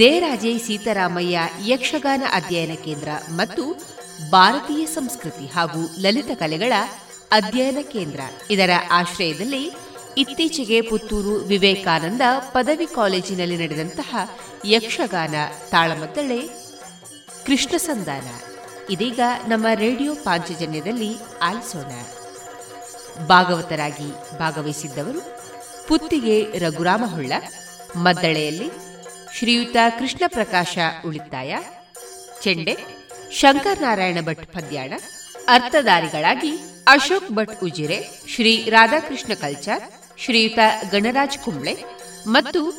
ದೇರಾಜೆ ಸೀತಾರಾಮಯ್ಯ ಯಕ್ಷಗಾನ ಅಧ್ಯಯನ ಕೇಂದ್ರ ಮತ್ತು ಭಾರತೀಯ ಸಂಸ್ಕೃತಿ ಹಾಗೂ ಲಲಿತ ಕಲೆಗಳ ಅಧ್ಯಯನ ಕೇಂದ್ರ. ಇದರ ಆಶ್ರಯದಲ್ಲಿ ಇತ್ತೀಚೆಗೆ ಪುತ್ತೂರು ವಿವೇಕಾನಂದ ಪದವಿ ಕಾಲೇಜಿನಲ್ಲಿ ನಡೆದಂತಹ ಯಕ್ಷಗಾನ ತಾಳಮದ್ದಳೆ ಕೃಷ್ಣ ಸಂಧಾನ. ಇದೀಗ ನಮ್ಮ ರೇಡಿಯೋ ಪಾಂಚಜನ್ಯದಲ್ಲಿ ಆಲಿಸೋಣ. ಭಾಗವತರಾಗಿ ಭಾಗವಹಿಸಿದ್ದವರು ಪುತ್ತಿಗೆ ರಘುರಾಮ ಹೊಳ್ಳ ಮದ್ದಳೆಯಲ್ಲಿ ಶ್ರೀಯುತ ಕೃಷ್ಣ ಪ್ರಕಾಶ ಉಳಿತಾಯ. ಚೆಂಡೆ ಶಂಕರ್ ನಾರಾಯಣ ಭಟ್ ಪದ್ಯಾಣ. ಅರ್ಥಧಾರಿಗಳಾಗಿ ಅಶೋಕ್ ಭಟ್ ಉಜಿರೆ, ಶ್ರೀ ರಾಧಾಕೃಷ್ಣ ಕಲ್ಚಾರ್, ಶ್ರೀಯುತ ಗಣರಾಜ್ ಕುಂಬ್ಳೆ ಮತ್ತು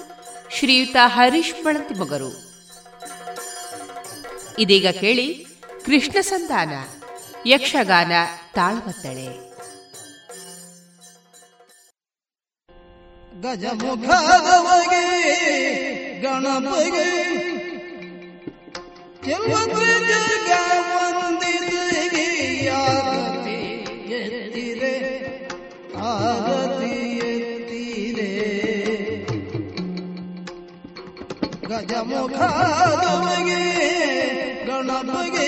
ಶ್ರೀಯುತ ಹರೀಶ್ ಮಗರು. ಇದೀಗ ಕೇಳಿ ಕೃಷ್ಣ ಸಂತಾನ ಯಕ್ಷಗಾನ ತಾಳಮತ್ತಳೆ ಗಜಮುಖದವಗೆ ಗಣಪಗೆ ಚೆಲ್ವತ್ರ ಜಗ ವಂದಿಸಿಗೆ ಆರತಿ ಎತ್ತಿರೆ ಆರತಿ ಎತ್ತಿರೆ. ಗಜಮುಖದವಗೆ ಗಣಪಗೆ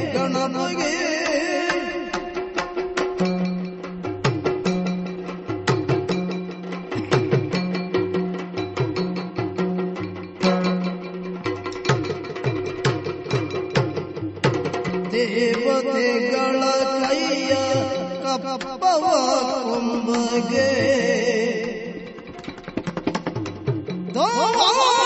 等等我。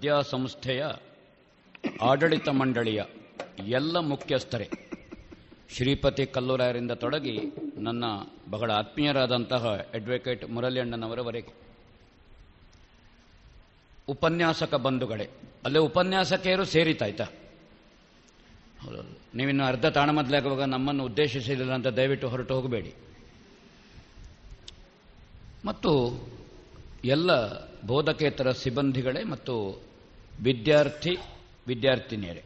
ವಿದ್ಯಾಸಂಸ್ಥೆಯ ಆಡಳಿತ ಮಂಡಳಿಯ ಎಲ್ಲ ಮುಖ್ಯಸ್ಥರೇ, ಶ್ರೀಪತಿ ಕಲ್ಲೂರಾಯರಿಂದ ತೊಡಗಿ ನನ್ನ ಬಹಳ ಆತ್ಮೀಯರಾದಂತಹ ಅಡ್ವೊಕೇಟ್ ಮುರಳಿಯಣ್ಣನವರವರೆಗೆ ಉಪನ್ಯಾಸಕ ಬಂಧುಗಳೇ, ಅಲ್ಲೇ ಉಪನ್ಯಾಸಕಿಯರು ಸೇರಿತಾಯ್ತಾ ಹೌದೌದು. ನೀವಿನ್ನು ಅರ್ಧ ತಾಣ ಮೊದಲಾಗುವಾಗ ನಮ್ಮನ್ನು ಉದ್ದೇಶಿಸಲಿಲ್ಲ ಅಂತ ದಯವಿಟ್ಟು ಹೊರಟು ಹೋಗಬೇಡಿ ಮತ್ತು ಎಲ್ಲ ಬೋಧಕೇತರ ಸಿಬ್ಬಂದಿಗಳೇ ಮತ್ತು ವಿದ್ಯಾರ್ಥಿ ವಿದ್ಯಾರ್ಥಿನಿಯರೇ,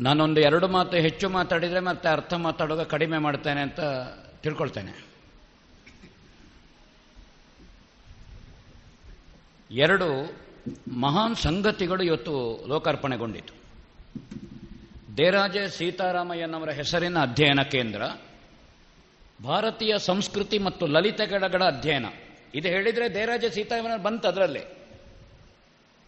ನಾನೊಂದು ಎರಡು ಮಾತು ಹೆಚ್ಚು ಮಾತಾಡಿದರೆ ಮತ್ತೆ ಅರ್ಥ ಮಾತಾಡುವಾಗ ಕಡಿಮೆ ಮಾಡ್ತೇನೆ ಅಂತ ತಿಳ್ಕೊಳ್ತೇನೆ. ಎರಡು, ಮಹಾನ್ ಸಂಗತಿಗಳು ಇವತ್ತು ಲೋಕಾರ್ಪಣೆಗೊಂಡಿತು ದೇರಾಜೆ ಸೀತಾರಾಮಯ್ಯನವರ ಹೆಸರಿನ ಅಧ್ಯಯನ ಕೇಂದ್ರ, ಭಾರತೀಯ ಸಂಸ್ಕೃತಿ ಮತ್ತು ಲಲಿತಗಳ ಅಧ್ಯಯನ. ಇದು ಹೇಳಿದರೆ ದೇರಾಜ ಸೀತಾರಾಮಯ್ಯ ಬಂತು ಅದರಲ್ಲಿ.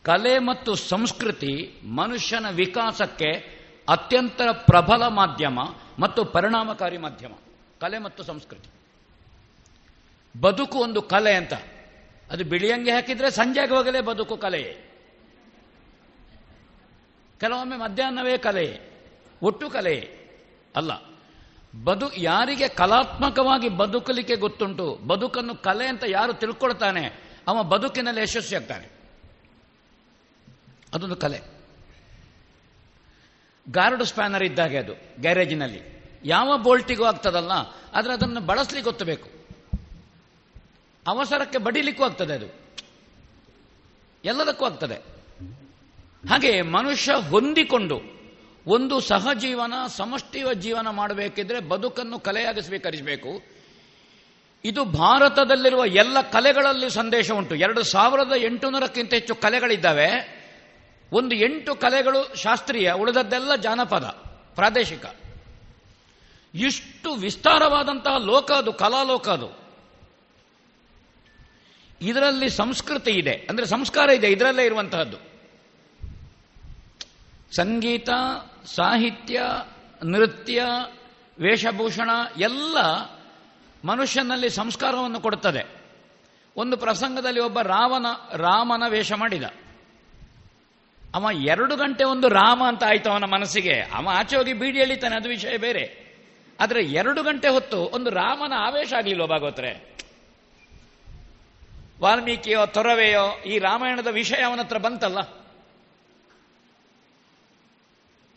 ಕಲೆ ಮತ್ತು ಸಂಸ್ಕೃತಿ ಮನುಷ್ಯನ ವಿಕಾಸಕ್ಕೆ ಅತ್ಯಂತ ಪ್ರಬಲ ಮಾಧ್ಯಮ ಮತ್ತು ಪರಿಣಾಮಕಾರಿ ಮಾಧ್ಯಮ. ಕಲೆ ಮತ್ತು ಸಂಸ್ಕೃತಿ. ಬದುಕು ಒಂದು ಕಲೆ ಅಂತ. ಅದು ಬಿಳಿಯಂಗೆ ಹಾಕಿದ್ರೆ ಸಂಜೆ ಆಗುವಾಗಲೇ ಬದುಕು ಕಲೆಯೇ. ಕೆಲವೊಮ್ಮೆ ಮಧ್ಯಾಹ್ನವೇ ಕಲೆಯೇ. ಒಟ್ಟು ಕಲೆಯೇ. ಅಲ್ಲ ಬದು ಯಾರಿಗೆ ಕಲಾತ್ಮಕವಾಗಿ ಬದುಕಲಿಕ್ಕೆ ಗೊತ್ತುಂಟು? ಬದುಕನ್ನು ಕಲೆ ಅಂತ ಯಾರು ತಿಳ್ಕೊಳ್ತಾನೆ? ಅವ ಬದುಕಿನಲ್ಲಿ ಯಶಸ್ವಿಯಾಗ್ತಾನೆ ಅದೊಂದು ಕಲೆ. ಗಾರ್ಡ್ ಸ್ಪ್ಯಾನರ್ ಇದ್ದಾಗೆ ಅದು, ಗ್ಯಾರೇಜಿನಲ್ಲಿ. ಯಾವ ಬೋಲ್ಟಿಗೂ ಆಗ್ತದಲ್ಲ, ಆದರೆ ಅದನ್ನು ಬಳಸಲಿಕ್ಕೆ ಗೊತ್ತಬೇಕು. ಅವಸರಕ್ಕೆ ಬಡಿಲಿಕ್ಕೂ ಆಗ್ತದೆ ಅದು. ಎಲ್ಲದಕ್ಕೂ ಆಗ್ತದೆ. ಹಾಗೆ ಮನುಷ್ಯ ಹೊಂದಿಕೊಂಡು ಒಂದು ಸಹಜೀವನ ಸಮಷ್ಟಿಯ ಜೀವನ ಮಾಡಬೇಕಿದ್ರೆ ಬದುಕನ್ನು ಕಲೆಯಾಗಿ ಸ್ವೀಕರಿಸಬೇಕು ಇದು ಭಾರತದಲ್ಲಿರುವ ಎಲ್ಲ ಕಲೆಗಳಲ್ಲಿ ಸಂದೇಶ ಉಂಟು. ಎರಡು ಸಾವಿರದ ಎಂಟುನೂರಕ್ಕಿಂತ ಹೆಚ್ಚು ಕಲೆಗಳಿದ್ದಾವೆ. ಒಂದು ಎಂಟು ಕಲೆಗಳು ಶಾಸ್ತ್ರೀಯ, ಉಳಿದದ್ದೆಲ್ಲ ಜಾನಪದ, ಪ್ರಾದೇಶಿಕ. ಇಷ್ಟು ವಿಸ್ತಾರವಾದಂತಹ ಲೋಕ ಅದು, ಕಲಾಲೋಕ ಅದು. ಇದರಲ್ಲಿ ಸಂಸ್ಕೃತಿ ಇದೆ. ಅಂದರೆ ಸಂಸ್ಕಾರ ಇದೆ, ಇದರಲ್ಲೇ ಇರುವಂತಹದ್ದು. ಸಂಗೀತ ಸಾಹಿತ್ಯ, ನೃತ್ಯ, ವೇಷಭೂಷಣ ಎಲ್ಲ ಮನುಷ್ಯನಲ್ಲಿ ಸಂಸ್ಕಾರವನ್ನು ಕೊಡುತ್ತದೆ. ಒಂದು ಪ್ರಸಂಗದಲ್ಲಿ ಒಬ್ಬ ರಾವಣ, ರಾಮನ ವೇಷ ಮಾಡಿದ. ಅವ ಎರಡು ಗಂಟೆ ಒಂದು ರಾಮ ಅಂತ ಆಯ್ತು ಅವನ ಮನಸ್ಸಿಗೆ. ಅವ ಆಚೆ ಹೋಗಿ ಬೀಡಿ ಎಳಿತಾನೆ, ಅದು ವಿಷಯ ಬೇರೆ. ಆದರೆ ಎರಡು ಗಂಟೆ ಹೊತ್ತು ಒಂದು ರಾಮನ ಆವೇಶ ಆಗಲಿಲ್ಲ ಭಾಗವತ್ರೆ? ವಾಲ್ಮೀಕಿಯೋ, ತೊರವೆಯೋ, ಈ ರಾಮಾಯಣದ ವಿಷಯ ಅವನ ಹತ್ರ ಬಂತಲ್ಲ?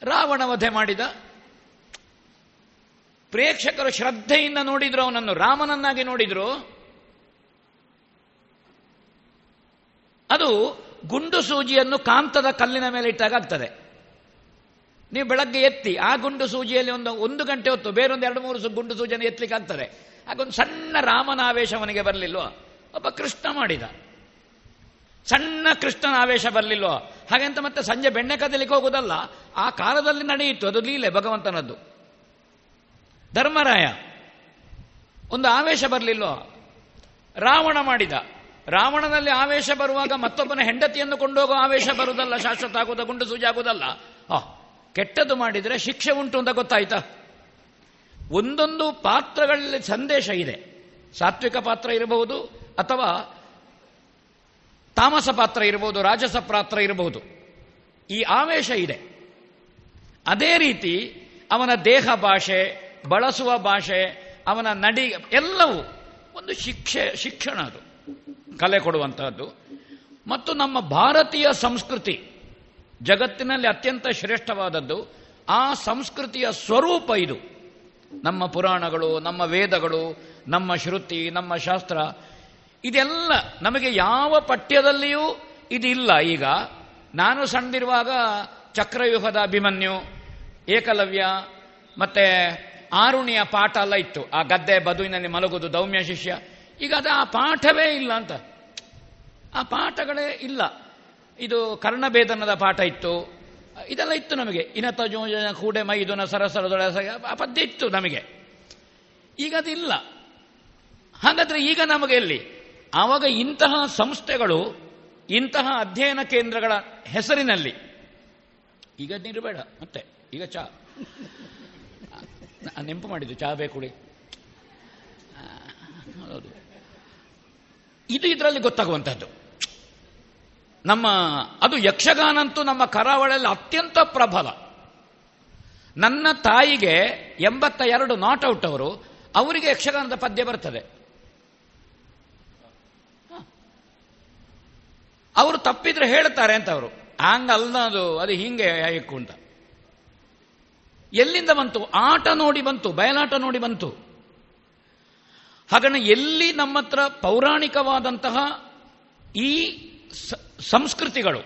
ರಾವಣ ವಧೆ ಮಾಡಿದ. ಪ್ರೇಕ್ಷಕರು ಶ್ರದ್ಧೆಯಿಂದ ನೋಡಿದ್ರು, ಅವನನ್ನು ರಾಮನನ್ನಾಗಿ ನೋಡಿದ್ರು. ಅದು ಗುಂಡು ಸೂಜಿಯನ್ನು ಕಾಂತದ ಕಲ್ಲಿನ ಮೇಲೆ ಇಟ್ಟಾಗ ಆಗ್ತದೆ. ನೀವು ಬೆಳಗ್ಗೆ ಎತ್ತಿ, ಆ ಗುಂಡು ಸೂಜಿಯಲ್ಲಿ ಒಂದು ಒಂದು ಗಂಟೆ ಹೊತ್ತು, ಬೇರೊಂದು ಎರಡು ಮೂರು ಗುಂಡು ಸೂಜಿಯನ್ನು ಎತ್ತಲಿಕ್ಕೆ ಆಗ್ತದೆ. ಹಾಗೊಂದು ಸಣ್ಣ ರಾಮನ ಆವೇಶ ಅವನಿಗೆ ಬರಲಿಲ್ವೋ? ಒಬ್ಬ ಕೃಷ್ಣ ಮಾಡಿದ. ಸಣ್ಣ ಕೃಷ್ಣನ ಆವೇಶ ಬರಲಿಲ್ವೋ? ಹಾಗೆಂತ ಮತ್ತೆ ಸಂಜೆ ಬೆಣ್ಣೆ ಕದಲಿಕ್ಕೆ ಹೋಗುವುದಲ್ಲ. ಆ ಕಾಲದಲ್ಲಿ ನಡೆಯಿತು. ಅದು ಲೀಲೆ, ಭಗವಂತನದ್ದು. ಧರ್ಮರಾಯ. ಒಂದು ಆವೇಶ ಬರಲಿಲ್ಲೋ ರಾವಣ ಮಾಡಿದ. ರಾವಣನಲ್ಲಿ ಆವೇಶ ಬರುವಾಗ ಮತ್ತೊಬ್ಬನ ಹೆಂಡತಿಯನ್ನು ಕೊಂಡೋಗೋ ಆವೇಶ ಬರುವುದಲ್ಲ ಶಾಶ್ವತ ಆಗುವುದ ಗುಂಡು ಸೂಜಿ ಆಗುವುದಲ್ಲ ಆ, ಕೆಟ್ಟದ್ದು ಮಾಡಿದರೆ ಶಿಕ್ಷೆ ಉಂಟು ಅಂತ ಗೊತ್ತಾಯ್ತಾ? ಒಂದೊಂದು ಪಾತ್ರಗಳಲ್ಲಿ ಸಂದೇಶ ಇದೆ. ಸಾತ್ವಿಕ ಪಾತ್ರ ಇರಬಹುದು, ಅಥವಾ ತಾಮಸ ಪಾತ್ರ ಇರಬಹುದು, ರಾಜಸ ಪಾತ್ರ ಇರಬಹುದು. ಈ ಆವೇಶ ಇದೆ. ಅದೇ ರೀತಿ ಅವನ ದೇಹ ಭಾಷೆ, ಬಳಸುವ ಭಾಷೆ, ಅವನ ನಡಿ, ಎಲ್ಲವೂ ಒಂದು ಶಿಕ್ಷೆ, ಶಿಕ್ಷಣ ಅದು. ಕಲೆ ಕೊಡುವಂತಹದ್ದು. ಮತ್ತು ನಮ್ಮ ಭಾರತೀಯ ಸಂಸ್ಕೃತಿ ಜಗತ್ತಿನಲ್ಲಿ ಅತ್ಯಂತ ಶ್ರೇಷ್ಠವಾದದ್ದು, ಆ ಸಂಸ್ಕೃತಿಯ ಸ್ವರೂಪ ಇದು. ನಮ್ಮ ಪುರಾಣಗಳು, ನಮ್ಮ ವೇದಗಳು, ನಮ್ಮ ಶ್ರುತಿ, ನಮ್ಮ ಶಾಸ್ತ್ರ, ಇದೆಲ್ಲ ನಮಗೆ ಯಾವ ಪಠ್ಯದಲ್ಲಿಯೂ ಇದಿಲ್ಲ. ಈಗ ನಾನು ಸಣ್ಣದಿರುವಾಗ ಚಕ್ರವ್ಯೂಹದ ಅಭಿಮನ್ಯು ಏಕಲವ್ಯ ಮತ್ತೆ ಆರುಣಿಯ ಪಾಠ ಎಲ್ಲ ಇತ್ತು. ಆ ಗದ್ದೆ ಬದುವಿನಲ್ಲಿ ಮಲಗುದು ದೌಮ್ಯ ಶಿಷ್ಯ. ಈಗ ಅದು ಆ ಪಾಠವೇ ಇಲ್ಲ ಅಂತ. ಆ ಪಾಠಗಳೇ ಇಲ್ಲ. ಇದು ಕರ್ಣಭೇದನದ ಪಾಠ ಇತ್ತು. ಇದೆಲ್ಲ ಇತ್ತು ನಮಗೆ. ಇನತ ಜೋಜನ ಕೂಡೆ ಮೈದುನ ಸರಸರದೊಳ ಆ ಪದ್ಯ ಇತ್ತು ನಮಗೆ. ಈಗ ಅದಿಲ್ಲ. ಹಾಗಾದ್ರೆ ಈಗ ನಮಗೆ ಎಲ್ಲಿ? ಆವಾಗ ಇಂತಹ ಸಂಸ್ಥೆಗಳು, ಇಂತಹ ಅಧ್ಯಯನ ಕೇಂದ್ರಗಳ ಹೆಸರಿನಲ್ಲಿ. ಈಗ ನೀರು ಬೇಡ ಮತ್ತೆ. ಈಗ ಚಾ. ನೆಂಪು ಮಾಡಿದ್ದು ಚಾ ಬೇಕು ಹೌದು. ಇದು ಇದರಲ್ಲಿ ಗೊತ್ತಾಗುವಂತಹದ್ದು. ನಮ್ಮ, ಅದು ಯಕ್ಷಗಾನ ಅಂತೂ ನಮ್ಮ ಕರಾವಳಿಯಲ್ಲಿ ಅತ್ಯಂತ ಪ್ರಬಲ. ನನ್ನ ತಾಯಿಗೆ ಎಂಬತ್ತ ಎರಡು ನಾಟ್ ಔಟ್ ಅವರು ಅವರಿಗೆ ಯಕ್ಷಗಾನದ ಪದ್ಯ ಬರ್ತದೆ. ಅವರು ತಪ್ಪಿದ್ರೆ ಹೇಳ್ತಾರೆ ಅಂತ ಅವರು ಹಂಗಲ್ಲ ಅದು ಅದು ಹಿಂಗೆ ಇಕ್ಕು ಅಂತ. ಎಲ್ಲಿಂದ ಬಂತು? ಆಟ ನೋಡಿ ಬಂತು, ಬಯಲಾಟ ನೋಡಿ ಬಂತು. ಹಾಗಣ ಎಲ್ಲಿ ನಮ್ಮ ಹತ್ರ ಪೌರಾಣಿಕವಾದಂತಹ ಈ ಸಂಸ್ಕೃತಿಗಳು,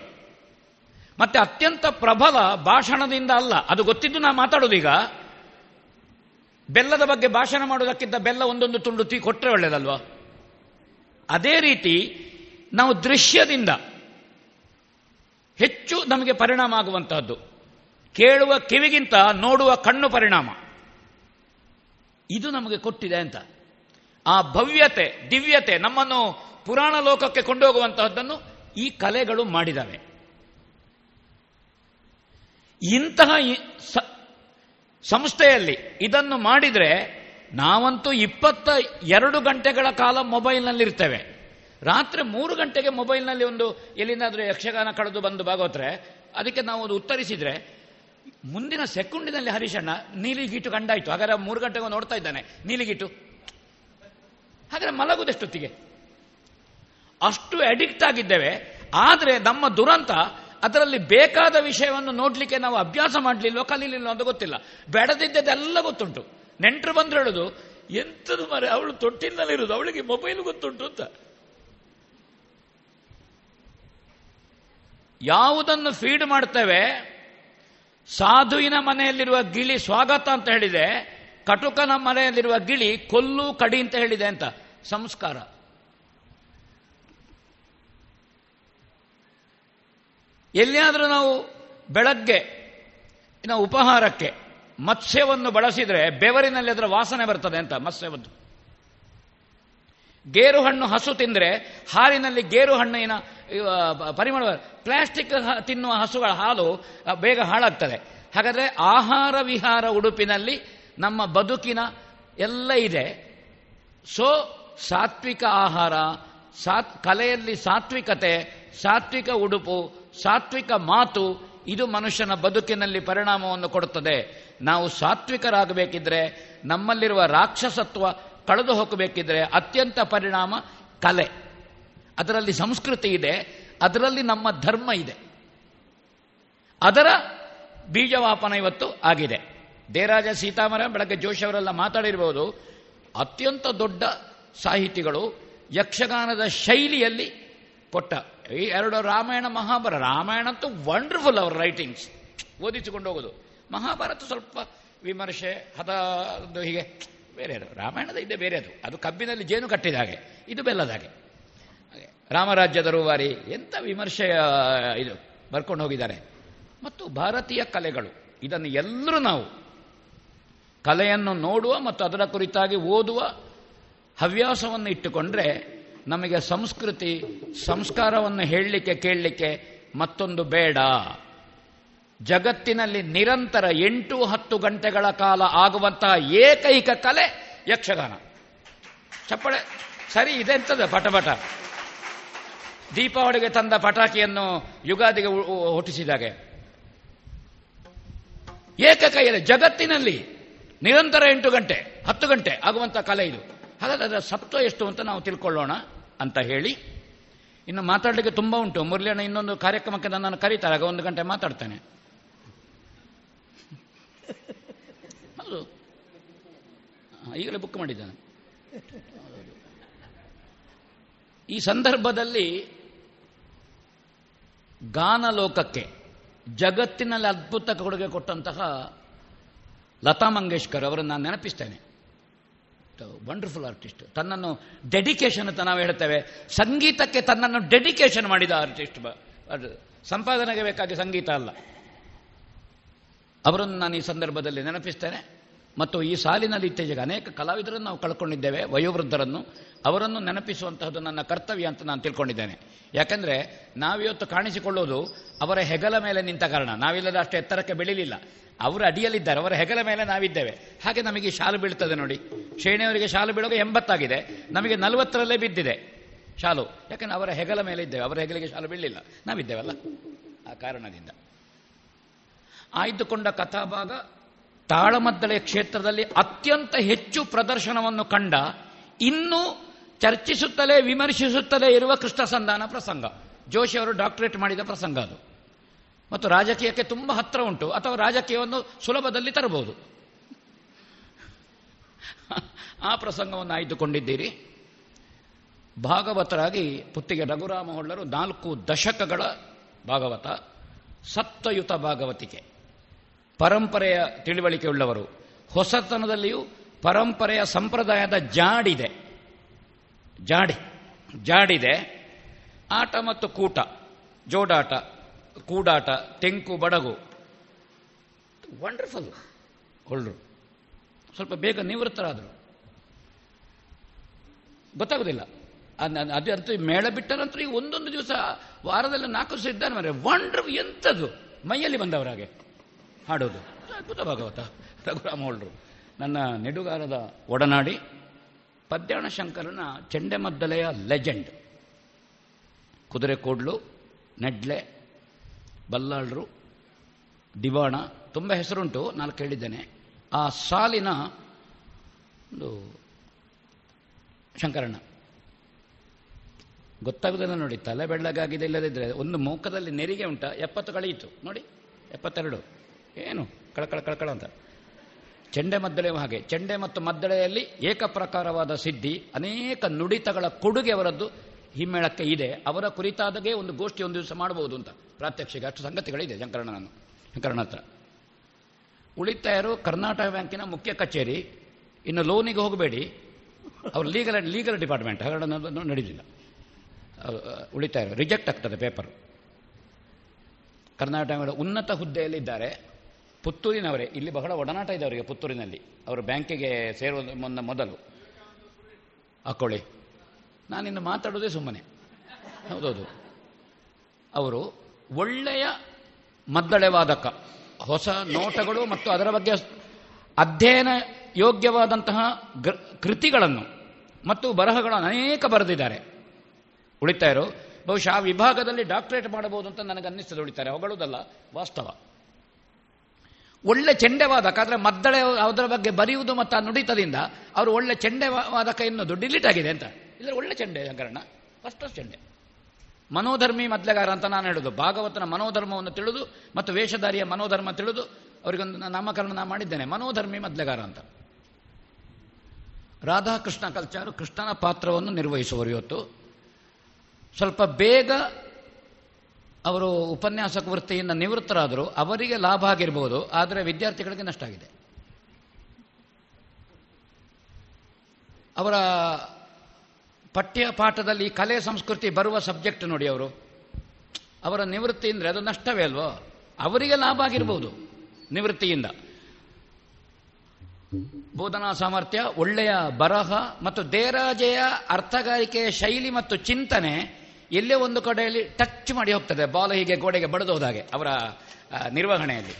ಮತ್ತೆ ಅತ್ಯಂತ ಪ್ರಬಲ ಭಾಷಣದಿಂದ ಅಲ್ಲ, ಅದು ಗೊತ್ತಿದ್ದು ನಾ ಮಾತಾಡೋದೀಗ ಬೆಲ್ಲದ ಬಗ್ಗೆ ಭಾಷಣ ಮಾಡೋದಕ್ಕಿಂತ ಬೆಲ್ಲ ಒಂದೊಂದು ತುಂಡು ತೀ ಕೊಟ್ಟರೆ ಒಳ್ಳೇದಲ್ವಾ? ಅದೇ ರೀತಿ ನಾವು ದೃಶ್ಯದಿಂದ ಹೆಚ್ಚು ನಮಗೆ ಪರಿಣಾಮ ಆಗುವಂತಹದ್ದು. ಕೇಳುವ ಕಿವಿಗಿಂತ ನೋಡುವ ಕಣ್ಣು ಪರಿಣಾಮ. ಇದು ನಮಗೆ ಕೊಟ್ಟಿದೆ ಅಂತ. ಆ ಭವ್ಯತೆ, ದಿವ್ಯತೆ, ನಮ್ಮನ್ನು ಪುರಾಣ ಲೋಕಕ್ಕೆ ಕೊಂಡೋಗುವಂತಹದ್ದನ್ನು ಈ ಕಲೆಗಳು ಮಾಡಿದವೆ. ಇಂತಹ ಸಂಸ್ಥೆಯಲ್ಲಿ ಇದನ್ನು ಮಾಡಿದರೆ ನಾವಂತೂ ಇಪ್ಪತ್ತ ಎರಡು ಗಂಟೆಗಳ ಕಾಲ ಮೊಬೈಲ್ನಲ್ಲಿರ್ತೇವೆ. ರಾತ್ರಿ ಮೂರು ಗಂಟೆಗೆ ಮೊಬೈಲ್ನಲ್ಲಿ ಒಂದು ಎಲ್ಲಿಂದಾದರೂ ಯಕ್ಷಗಾನ ಕಳೆದು ಬಂದು ಭಾಗವತ್ರೆ, ಅದಕ್ಕೆ ನಾವು ಉತ್ತರಿಸಿದ್ರೆ ಮುಂದಿನ ಸೆಕೆಂಡಿನಲ್ಲಿ ಹರೀಶಣ್ಣ ನೀಲಿಗೀಟು ಕಂಡಾಯ್ತು. ಹಾಗಾದ್ರೆ ಮೂರು ಗಂಟೆಗೆ ನೋಡ್ತಾ ಇದ್ದಾನೆ. ನೀಲಿಗೀಟು. ಹಾಗಾದ್ರೆ ಮಲಗುದೆಷ್ಟೊತ್ತಿಗೆ. ಅಷ್ಟು ಅಡಿಕ್ಟ್ ಆಗಿದ್ದೇವೆ. ಆದರೆ ನಮ್ಮ ದುರಂತ ಅದರಲ್ಲಿ ಬೇಕಾದ ವಿಷಯವನ್ನು ನೋಡ್ಲಿಕ್ಕೆ ನಾವು ಅಭ್ಯಾಸ ಮಾಡಲಿಲ್ವೋ, ಕಲೀಲಿಲ್ವೋ ಅಂತ ಗೊತ್ತಿಲ್ಲ. ಬೆಳೆದಿದ್ದೆಲ್ಲ ಗೊತ್ತುಂಟು. ನೆಂಟರು ಬಂದ್ರೆ ಹೇಳುದು ಎಂಥದ್ದು ಮರೆ, ಅವಳು ಇರೋದು ಅವಳಿಗೆ ಮೊಬೈಲ್ ಗೊತ್ತುಂಟು ಅಂತ. ಯಾವುದನ್ನು ಫೀಡ್ ಮಾಡ್ತೇವೆ ಸಾಧುವಿನ ಮನೆಯಲ್ಲಿರುವ ಗಿಳಿ ಸ್ವಾಗತ ಅಂತ ಹೇಳಿದೆ, ಕಟುಕನ ಮನೆಯಲ್ಲಿರುವ ಗಿಳಿ ಕೊಲ್ಲು ಕಡಿ ಅಂತ ಹೇಳಿದೆ ಅಂತ. ಸಂಸ್ಕಾರ. ಎಲ್ಲಿಯಾದರೂ ನಾವು ಬೆಳಗ್ಗೆ ನಾವು ಉಪಹಾರಕ್ಕೆ ಮತ್ಸ್ಯವನ್ನು ಬಳಸಿದರೆ ಬೆವರಿನಲ್ಲಿ ಅದರ ವಾಸನೆ ಬರ್ತದೆ ಅಂತ ಮತ್ಸ್ಯವದ್ದು ಗೇರು ಹಣ್ಣು ಹಸು ತಿಂದರೆ ಹಾಲಿನಲ್ಲಿ ಗೇರು ಹಣ್ಣಿನ ಪರಿಮಳ ಪ್ಲಾಸ್ಟಿಕ್ ತಿನ್ನುವ ಹಸುಗಳ ಹಾಲು ಬೇಗ ಹಾಳಾಗ್ತದೆ. ಹಾಗಾದರೆ ಆಹಾರ ವಿಹಾರ ಉಡುಪಿನಲ್ಲಿ ನಮ್ಮ ಬದುಕಿನ ಎಲ್ಲ ಇದೆ. ಸೊ, ಸಾತ್ವಿಕ ಆಹಾರ, ಸಾತ್, ಕಲೆಯಲ್ಲಿ ಸಾತ್ವಿಕತೆ, ಸಾತ್ವಿಕ ಉಡುಪು, ಸಾತ್ವಿಕ ಮಾತು, ಇದು ಮನುಷ್ಯನ ಬದುಕಿನಲ್ಲಿ ಪರಿಣಾಮವನ್ನು ಕೊಡುತ್ತದೆ. ನಾವು ಸಾತ್ವಿಕರಾಗಬೇಕಿದ್ರೆ, ನಮ್ಮಲ್ಲಿರುವ ರಾಕ್ಷಸತ್ವ ಕಳೆದು ಹೋಗಬೇಕಿದ್ರೆ ಅತ್ಯಂತ ಪರಿಣಾಮ ಕಲೆ. ಅದರಲ್ಲಿ ಸಂಸ್ಕೃತಿ ಇದೆ, ಅದರಲ್ಲಿ ನಮ್ಮ ಧರ್ಮ ಇದೆ. ಅದರ ಬೀಜವಾಪನ ಇವತ್ತು ಆಗಿದೆ. ದೇರಾಜ ಸೀತಾಮರ ಬೆಳಗ್ಗೆ ಜೋಶಿ ಅವರೆಲ್ಲ ಮಾತಾಡಿರ್ಬೋದು, ಅತ್ಯಂತ ದೊಡ್ಡ ಸಾಹಿತಿಗಳು ಯಕ್ಷಗಾನದ ಶೈಲಿಯಲ್ಲಿ ಕೊಟ್ಟ ಈ ಎರಡು ರಾಮಾಯಣ ಮಹಾಭಾರತ, ರಾಮಾಯಣ ಅಂತೂ ವಂಡರ್ಫುಲ್ ಅವರ್ ರೈಟಿಂಗ್ಸ್ ಓದಿಸಿಕೊಂಡು ಹೋಗೋದು. ಮಹಾಭಾರತ ಸ್ವಲ್ಪ ವಿಮರ್ಶೆ ಅದು ಹೀಗೆ, ಬೇರೆ ಅದು. ರಾಮಾಯಣದ ಇದೆ ಬೇರೆ ಅದು. ಅದು ಕಬ್ಬಿನಲ್ಲಿ ಜೇನು ಕಟ್ಟಿದ ಹಾಗೆ, ಇದು ಬೆಲ್ಲದ ಹಾಗೆ. ರಾಮರಾಜ್ಯದ ರೂವಾರಿ ಎಂಥ ವಿಮರ್ಶೆಯ ಇದು ಬರ್ಕೊಂಡು ಹೋಗಿದ್ದಾರೆ. ಮತ್ತು ಭಾರತೀಯ ಕಲೆಗಳು, ಇದನ್ನು ಎಲ್ಲರೂ ನಾವು ಕಲೆಯನ್ನು ನೋಡುವ ಮತ್ತು ಅದರ ಕುರಿತಾಗಿ ಓದುವ ಹವ್ಯಾಸವನ್ನು ಇಟ್ಟುಕೊಂಡ್ರೆ ನಮಗೆ ಸಂಸ್ಕೃತಿ, ಸಂಸ್ಕಾರವನ್ನು ಹೇಳಲಿಕ್ಕೆ ಕೇಳಲಿಕ್ಕೆ ಮತ್ತೊಂದು ಬೇಡ. ಜಗತ್ತಿನಲ್ಲಿ ನಿರಂತರ ಎಂಟು ಹತ್ತು ಗಂಟೆಗಳ ಕಾಲ ಆಗುವಂತಹ ಏಕೈಕ ಕಲೆ ಯಕ್ಷಗಾನ. ಚಪ್ಪಳೆ, ಸರಿ, ಇದೆಂತದ ಪಟಪಟ? ದೀಪಾವಳಿಗೆ ತಂದ ಪಟಾಕಿಯನ್ನು ಯುಗಾದಿಗೆ ಹುಟ್ಟಿಸಿದಾಗೆ. ಏಕಕೈಯಲ್ಲಿ ಜಗತ್ತಿನಲ್ಲಿ ನಿರಂತರ ಎಂಟು ಗಂಟೆ, ಹತ್ತು ಗಂಟೆ ಆಗುವಂಥ ಕಲೆ ಇದು. ಹಾಗಾದ್ರೆ ಅದರ ಸತ್ವ ಎಷ್ಟು ಅಂತ ನಾವು ತಿಳ್ಕೊಳ್ಳೋಣ ಅಂತ ಹೇಳಿ. ಇನ್ನು ಮಾತಾಡಲಿಕ್ಕೆ ತುಂಬ ಉಂಟು. ಮುರಳಿಯಣ್ಣ ಇನ್ನೊಂದು ಕಾರ್ಯಕ್ರಮಕ್ಕೆ ನನ್ನನ್ನು ಕರೀತಾರೆ, ಆಗ ಒಂದು ಗಂಟೆ ಮಾತಾಡ್ತೇನೆ. ಹೌದು. ಈಗಲೇ ಬುಕ್ ಮಾಡಿದ್ದಾನೆ. ಈ ಸಂದರ್ಭದಲ್ಲಿ ಗಾನಲೋಕಕ್ಕೆ, ಜಗತ್ತಿನಲ್ಲಿ ಅದ್ಭುತ ಕೊಡುಗೆ ಕೊಟ್ಟಂತಹ ಲತಾ ಮಂಗೇಶ್ಕರ್ ಅವರನ್ನು ನಾನು ನೆನಪಿಸ್ತೇನೆ. ವಂಡರ್ಫುಲ್ ಆರ್ಟಿಸ್ಟ್ ತನ್ನನ್ನು ಡೆಡಿಕೇಶನ್ ಅಂತ ನಾವು ಹೇಳ್ತೇವೆ. ಸಂಗೀತಕ್ಕೆ ತನ್ನನ್ನು ಡೆಡಿಕೇಶನ್ ಮಾಡಿದ ಆರ್ಟಿಸ್ಟ್ ಅದು ಸಂಪಾದನೆಗೆ ಬೇಕಾಗಿ ಸಂಗೀತ ಅಲ್ಲ. ಅವರನ್ನು ನಾನು ಈ ಸಂದರ್ಭದಲ್ಲಿ ನೆನಪಿಸ್ತೇನೆ. ಮತ್ತು ಈ ಸಾಲಿನಲ್ಲಿ ಇತ್ತೀಚೆಗೆ ಅನೇಕ ಕಲಾವಿದರನ್ನು ನಾವು ಕಳ್ಕೊಂಡಿದ್ದೇವೆ, ವಯೋವೃದ್ಧರನ್ನು. ಅವರನ್ನು ನೆನಪಿಸುವಂತಹದ್ದು ನನ್ನ ಕರ್ತವ್ಯ ಅಂತ ನಾನು ತಿಳ್ಕೊಂಡಿದ್ದೇನೆ. ಯಾಕಂದ್ರೆ ನಾವಿವತ್ತು ಕಾಣಿಸಿಕೊಳ್ಳೋದು ಅವರ ಹೆಗಲ ಮೇಲೆ ನಿಂತ ಕಾರಣ. ನಾವಿಲ್ಲದ ಅಷ್ಟು ಎತ್ತರಕ್ಕೆ ಬೆಳಿಲಿಲ್ಲ. ಅವರು ಅಡಿಯಲ್ಲಿದ್ದಾರೆ. ಅವರ ಹೆಗಲ ಮೇಲೆ ನಾವಿದ್ದೇವೆ. ಹಾಗೆ ನಮಗೆ ಶಾಲು ಬೀಳ್ತದೆ ನೋಡಿ. ಶ್ರೇಣಿಯವರಿಗೆ ಶಾಲು ಬೀಳುವಾಗ ಎಂಬತ್ತಾಗಿದೆ. ನಮಗೆ ನಲವತ್ತರಲ್ಲೇ ಬಿದ್ದಿದೆ ಶಾಲು. ಯಾಕಂದ್ರೆ ಅವರ ಹೆಗಲ ಮೇಲೆ ಇದ್ದೇವೆ. ಅವರ ಹೆಗಲಿಗೆ ಶಾಲು ಬೀಳಲಿಲ್ಲ. ನಾವಿದ್ದೇವಲ್ಲ. ಆ ಕಾರಣದಿಂದ. ಆಯ್ದುಕೊಂಡ ಕಥಾಭಾಗ ತಾಳಮದ್ದಳೆ ಕ್ಷೇತ್ರದಲ್ಲಿ ಅತ್ಯಂತ ಹೆಚ್ಚು ಪ್ರದರ್ಶನವನ್ನು ಕಂಡ ಇನ್ನೂ ಚರ್ಚಿಸುತ್ತಲೇ, ವಿಮರ್ಶಿಸುತ್ತಲೇ ಇರುವ ಕೃಷ್ಣ ಸಂಧಾನ ಪ್ರಸಂಗ. ಜೋಶಿ ಅವರು ಡಾಕ್ಟರೇಟ್ ಮಾಡಿದ ಪ್ರಸಂಗ ಅದು. ಮತ್ತು ರಾಜಕೀಯಕ್ಕೆ ತುಂಬ ಹತ್ತಿರ ಉಂಟು. ಅಥವಾ ರಾಜಕೀಯವನ್ನು ಸುಲಭದಲ್ಲಿ ತರಬಹುದು. ಆ ಪ್ರಸಂಗವನ್ನು ಆಯ್ದುಕೊಂಡಿದ್ದೀರಿ. ಭಾಗವತರಾಗಿ ಪುತ್ತಿಗೆ ರಘುರಾಮ ಹೊಳ್ಳರು ನಾಲ್ಕು ದಶಕಗಳ ಭಾಗವತ ಸತ್ವಯುತ ಭಾಗವತಿಕೆ. ಪರಂಪರೆಯ ತಿಳಿವಳಿಕೆ ಉಳ್ಳವರು ಹೊಸತನದಲ್ಲಿಯೂ ಪರಂಪರೆಯ ಸಂಪ್ರದಾಯದ ಜಾಡಿದೆ. ಜಾಡಿ, ಜಾಡಿದೆ, ಆಟ ಮತ್ತು ಕೂಟ, ಜೋಡಾಟ, ಕೂಡಾಟ, ತೆಂಕು, ಬಡಗು. ವಂಡರ್ಫುಲ್ ಹೊಳ್ಳರು ಸ್ವಲ್ಪ ಬೇಗ ನಿವೃತ್ತರಾದರು. ಗೊತ್ತಾಗೋದಿಲ್ಲ. ಅದು ಅಂತೂ ಮೇಳ ಬಿಟ್ಟ ನಂತರ ಈಗ ಒಂದೊಂದು ದಿವಸ ವಾರದಲ್ಲಿ ನಾಲ್ಕು ದಿವಸ ಇದ್ದಾನೆ ಮರೆ ವಂಡರ್ ಎಂಥದ್ದು. ಮೈಯಲ್ಲಿ ಬಂದವರಾಗೆ ಹಾಡೋದು. ಅದ್ಭುತ ಭಾಗವತ ರಘುರಾಮ ಹೊಳ್ರು ನನ್ನ ನೆಡುಗಾರದ ಒಡನಾಡಿ ಪದ್ಯಾಣ ಶಂಕರನ ಚೆಂಡೆಮದ್ದಲೆಯ ಲೆಜೆಂಡ್. ಕುದುರೆ ಕೋಡ್ಲು, ನೆಡ್ಲೆ, ಬಲ್ಲಾಳ್ರು, ದಿವಾಣ, ತುಂಬ ಹೆಸರುಂಟು, ನಾನು ಕೇಳಿದ್ದೇನೆ. ಆ ಸಾಲಿನ ಒಂದು ಶಂಕರಣ ಗೊತ್ತಾಗುದಿಲ್ಲ ನೋಡಿ, ತಲೆ ಬೆಳ್ಳಗಾಗಿದೆ ಇಲ್ಲದಿದ್ದರೆ ಒಂದು ಮುಖದಲ್ಲಿ ನೆರಿಗೆ ಉಂಟ, ಎಪ್ಪತ್ತು ಕಳೆಯಿತು. ನೋಡಿ, ಎಪ್ಪತ್ತೆರಡು. ಏನು? ಕಳಕಳ ಕಳಕಳ ಅಂತ. ಚೆಂಡೆ ಮದ್ದಳೆಯ ಹಾಗೆ. ಚೆಂಡೆ ಮತ್ತು ಮದ್ದಳೆಯಲ್ಲಿ ಏಕಪ್ರಕಾರವಾದ ಸಿದ್ಧಿ, ಅನೇಕ ನುಡಿತಗಳ ಕೊಡುಗೆ ಅವರದ್ದು ಹಿಮ್ಮೇಳಕ್ಕೆ ಇದೆ. ಅವರ ಕುರಿತಾದಗೆ ಒಂದು ಗೋಷ್ಠಿ ಒಂದು ದಿವಸ ಮಾಡಬಹುದು ಅಂತ. ಪ್ರಾತ್ಯಕ್ಷಿಕ ಅಷ್ಟು ಸಂಗತಿಗಳಿದೆ ಶಂಕರಣ್ಣನನ್ನು. ಶಂಕರಣ್ಣ ಹತ್ರ. ಉಳಿತಾಯರು ಕರ್ನಾಟಕ ಬ್ಯಾಂಕಿನ ಮುಖ್ಯ ಕಚೇರಿ. ಇನ್ನು ಲೋನಿಗೆ ಹೋಗಬೇಡಿ. ಅವ್ರ ಲೀಗಲ್ ಲೀಗಲ್ ಡಿಪಾರ್ಟ್ಮೆಂಟ್ ಹಗರಣ ನಡೀಲಿಲ್ಲ. ಉಳಿತಾಯರು ರಿಜೆಕ್ಟ್ ಆಗ್ತದೆ ಪೇಪರ್ ಕರ್ನಾಟಕ ಉನ್ನತ ಹುದ್ದೆಯಲ್ಲಿದ್ದಾರೆ. ಪುತ್ತೂರಿನವರೇ. ಇಲ್ಲಿ ಬಹಳ ಒಡನಾಟ ಇದೆ ಅವರಿಗೆ ಪುತ್ತೂರಿನಲ್ಲಿ. ಅವರು ಬ್ಯಾಂಕಿಗೆ ಸೇರೋದು ಮೊನ್ನ ಮೊದಲು. ಹಾಕೊಳ್ಳಿ ನಾನಿನ್ನು ಮಾತಾಡೋದೇ ಸುಮ್ಮನೆ. ಹೌದೌದು. ಅವರು ಒಳ್ಳೆಯ ಮದ್ದಳೆ ವಾದಕ ಹೊಸ ನೋಟಗಳು ಮತ್ತು ಅದರ ಬಗ್ಗೆ ಅಧ್ಯಯನ ಯೋಗ್ಯವಾದಂತಹ ಕೃತಿಗಳನ್ನು ಮತ್ತು ಬರಹಗಳನ್ನು ಅನೇಕ ಬರೆದಿದ್ದಾರೆ. ಉಳಿತಾಯರು, ಬಹುಶಃ ಆ ವಿಭಾಗದಲ್ಲಿ ಡಾಕ್ಟರೇಟ್ ಮಾಡಬಹುದು ಅಂತ ನನಗನ್ನಿಸ್ತದೆ ಉಳಿತಾರೆ ಹೊಗಳುವುದಲ್ಲ ವಾಸ್ತವ. ಒಳ್ಳೆ ಚೆಂಡೆವಾದಕ ಆದರೆ ಮದ್ದಳೆ ಅದರ ಬಗ್ಗೆ ಬರೆಯುವುದು ಮತ್ತು ಆ ನುಡಿತದಿಂದ ಅವರು ಒಳ್ಳೆ ಚೆಂಡೆವಾದಕ ಎನ್ನುವುದು ಡಿಲೀಟ್ ಆಗಿದೆ ಅಂತ. ಇಲ್ಲ ಒಳ್ಳೆ ಚೆಂಡೆ ಶಂಕರಣ್ಣ ಫಸ್ಟ್ ಚೆಂಡೆ. ಮನೋಧರ್ಮಿ ಮದ್ಲೆಗಾರ ಅಂತ ನಾನು ಹೇಳೋದು. ಭಾಗವತನ ಮನೋಧರ್ಮವನ್ನು ತಿಳಿದು ಮತ್ತು ವೇಷಧಾರಿಯ ಮನೋಧರ್ಮ ತಿಳಿದು ಅವರಿಗೊಂದು ನಾಮಕರಣ ನಾನು ಮಾಡಿದ್ದೇನೆ. ಮನೋಧರ್ಮಿ ಮದ್ಲೆಗಾರ ಅಂತ. ರಾಧಾಕೃಷ್ಣ ಕಲ್ಚಾರು ಕೃಷ್ಣನ ಪಾತ್ರವನ್ನು ನಿರ್ವಹಿಸುವರು ಇವತ್ತು. ಸ್ವಲ್ಪ ಬೇಗ ಅವರು ಉಪನ್ಯಾಸಕ ವೃತ್ತಿಯಿಂದ ನಿವೃತ್ತರಾದರು. ಅವರಿಗೆ ಲಾಭ ಆಗಿರ್ಬೋದು, ಆದರೆ ವಿದ್ಯಾರ್ಥಿಗಳಿಗೆ ನಷ್ಟ ಆಗಿದೆ. ಅವರ ಪಠ್ಯ ಪಾಠದಲ್ಲಿ ಕಲೆ ಸಂಸ್ಕೃತಿ ಬರುವ ಸಬ್ಜೆಕ್ಟ್ ನೋಡಿ ಅವರು. ಅವರ ನಿವೃತ್ತಿ ಅಂದರೆ ಅದು ನಷ್ಟವೇ ಅಲ್ವೋ? ಅವರಿಗೆ ಲಾಭ ಆಗಿರ್ಬೋದು ನಿವೃತ್ತಿಯಿಂದ. ಬೋಧನಾ ಸಾಮರ್ಥ್ಯ, ಒಳ್ಳೆಯ ಬರಹ ಮತ್ತು ದೇರಾಜೆಯ ಅರ್ಥಗಾರಿಕೆಯ ಶೈಲಿ ಮತ್ತು ಚಿಂತನೆ ಎಲ್ಲೇ ಒಂದು ಕಡೆಯಲ್ಲಿ ಟಚ್ ಮಾಡಿ ಹೋಗ್ತದೆ. ಬಾಲ್ ಹೀಗೆ ಗೋಡೆಗೆ ಬಡಿದು ಹೋದಾಗೆ, ಅವರ ನಿರ್ವಹಣೆಯಲ್ಲಿ.